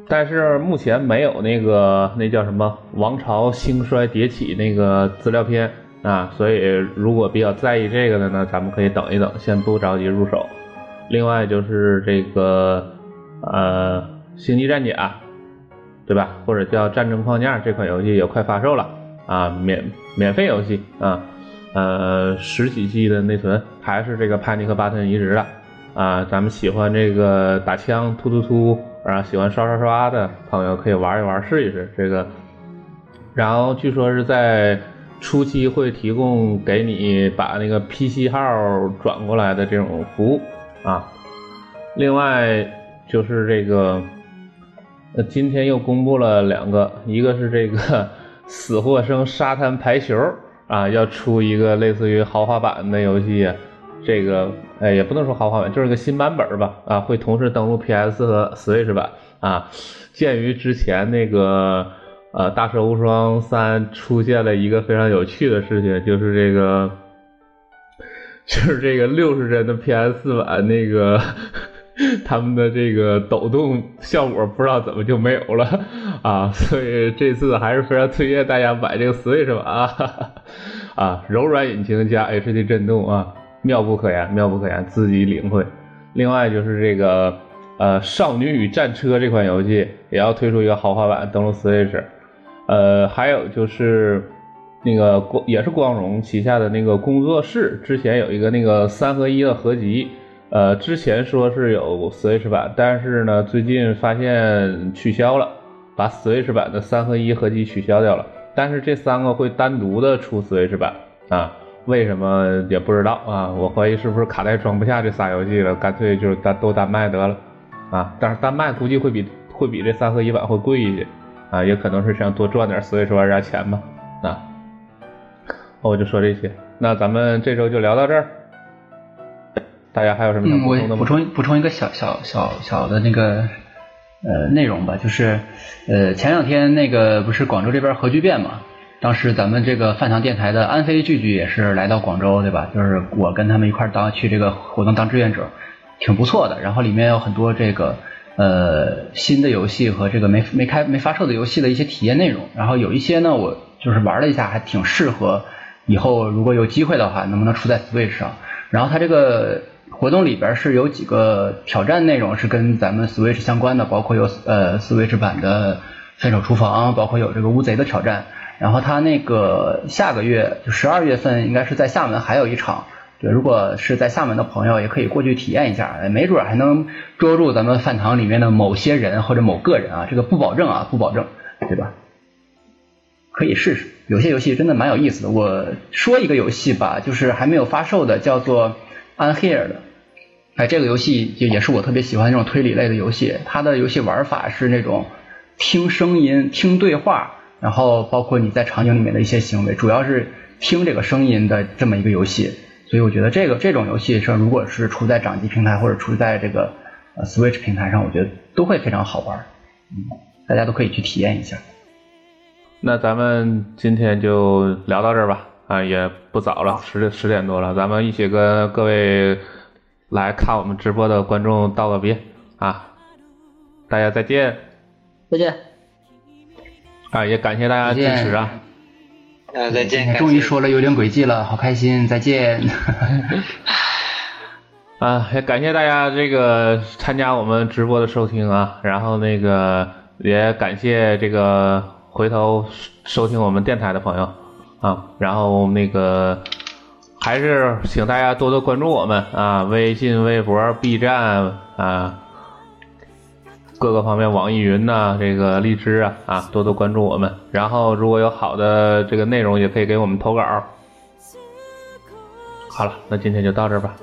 但是目前没有那个那叫什么《王朝兴衰迭起》那个资料片啊，所以如果比较在意这个的呢，咱们可以等一等，先不着急入手。另外就是这个呃。星际战甲，对吧？或者叫战争框架这款游戏也快发售了啊，免免费游戏啊，呃，十几 G 的内存，还是这个帕尼克巴顿移植的啊。咱们喜欢这个打枪突突突，啊喜欢刷刷刷的朋友可以玩一玩试一试这个。然后据说是在初期会提供给你把那个 PC 号转过来的这种服务啊。另外就是这个。呃今天又公布了两个，一个是这个死或生沙滩排球啊，要出一个类似于豪华版的游戏，这个哎也不能说豪华版，就是个新版本吧啊，会同时登陆 PS 和 Switch 版啊。鉴于之前那个呃大蛇无双三出现了一个非常有趣的事情，就是这个就是这个六十帧的 PS 四版那个。他们的这个抖动效果不知道怎么就没有了啊，所以这次还是非常推荐大家买这个 Switch 吧啊啊，柔软引擎加 HD 震动啊，妙不可言，妙不可言，自己领会。另外就是这个呃《少女与战车》这款游戏也要推出一个豪华版登陆 Switch，呃，还有就是那个光也是光荣旗下的那个工作室之前有一个那个三合一的合集。呃，之前说是有 Switch 版，但是呢，最近发现取消了，把 Switch 版的三合一合集取消掉了。但是这三个会单独的出 Switch 版啊，为什么也不知道啊？我怀疑是不是卡带装不下这仨游戏了，干脆就是单都单卖得了啊。但是单卖估计会比会比这三合一版会贵一些啊，也可能是想多赚点 Switch 玩家钱吧啊。我就说这些，那咱们这周就聊到这儿。大家还有什么想补充的吗？补充补充一个小小小小的那个呃内容吧，就是呃前两天那个不是广州这边核聚变嘛，当时咱们这个饭堂电台的安飞聚聚也是来到广州对吧？就是我跟他们一块当去这个活动当志愿者，挺不错的。然后里面有很多这个呃新的游戏和这个没没开没发售的游戏的一些体验内容。然后有一些呢，我就是玩了一下，还挺适合以后如果有机会的话，能不能出在 Switch 上？然后它这个。活动里边是有几个挑战内容是跟咱们 Switch 相关的，包括有呃 Switch 版的分手厨房，包括有这个乌贼的挑战。然后他那个下个月就十二月份应该是在厦门还有一场，对，如果是在厦门的朋友也可以过去体验一下，没准还能捉住咱们饭堂里面的某些人或者某个人啊，这个不保证啊，不保证，对吧？可以试试，有些游戏真的蛮有意思的。我说一个游戏吧，就是还没有发售的，叫做 Unhear 的。哎，这个游戏也也是我特别喜欢那种推理类的游戏。它的游戏玩法是那种听声音、听对话，然后包括你在场景里面的一些行为，主要是听这个声音的这么一个游戏。所以我觉得这个这种游戏是如果是出在掌机平台或者出在这个呃 Switch 平台上，我觉得都会非常好玩。嗯，大家都可以去体验一下。那咱们今天就聊到这儿吧。啊，也不早了，十十点多了，咱们一起跟各位。来看我们直播的观众道个别啊！大家再见，再见啊！也感谢大家支持啊！呃，再见。终于说了有点轨迹了，好开心，再见。啊，也感谢大家这个参加我们直播的收听啊，然后那个也感谢这个回头收听我们电台的朋友啊，然后那个还是请大家多多关注我们啊，微信、微博、B 站啊，各个方面，网易云呐，这个荔枝啊啊，多多关注我们。然后如果有好的这个内容，也可以给我们投稿。好了，那今天就到这吧。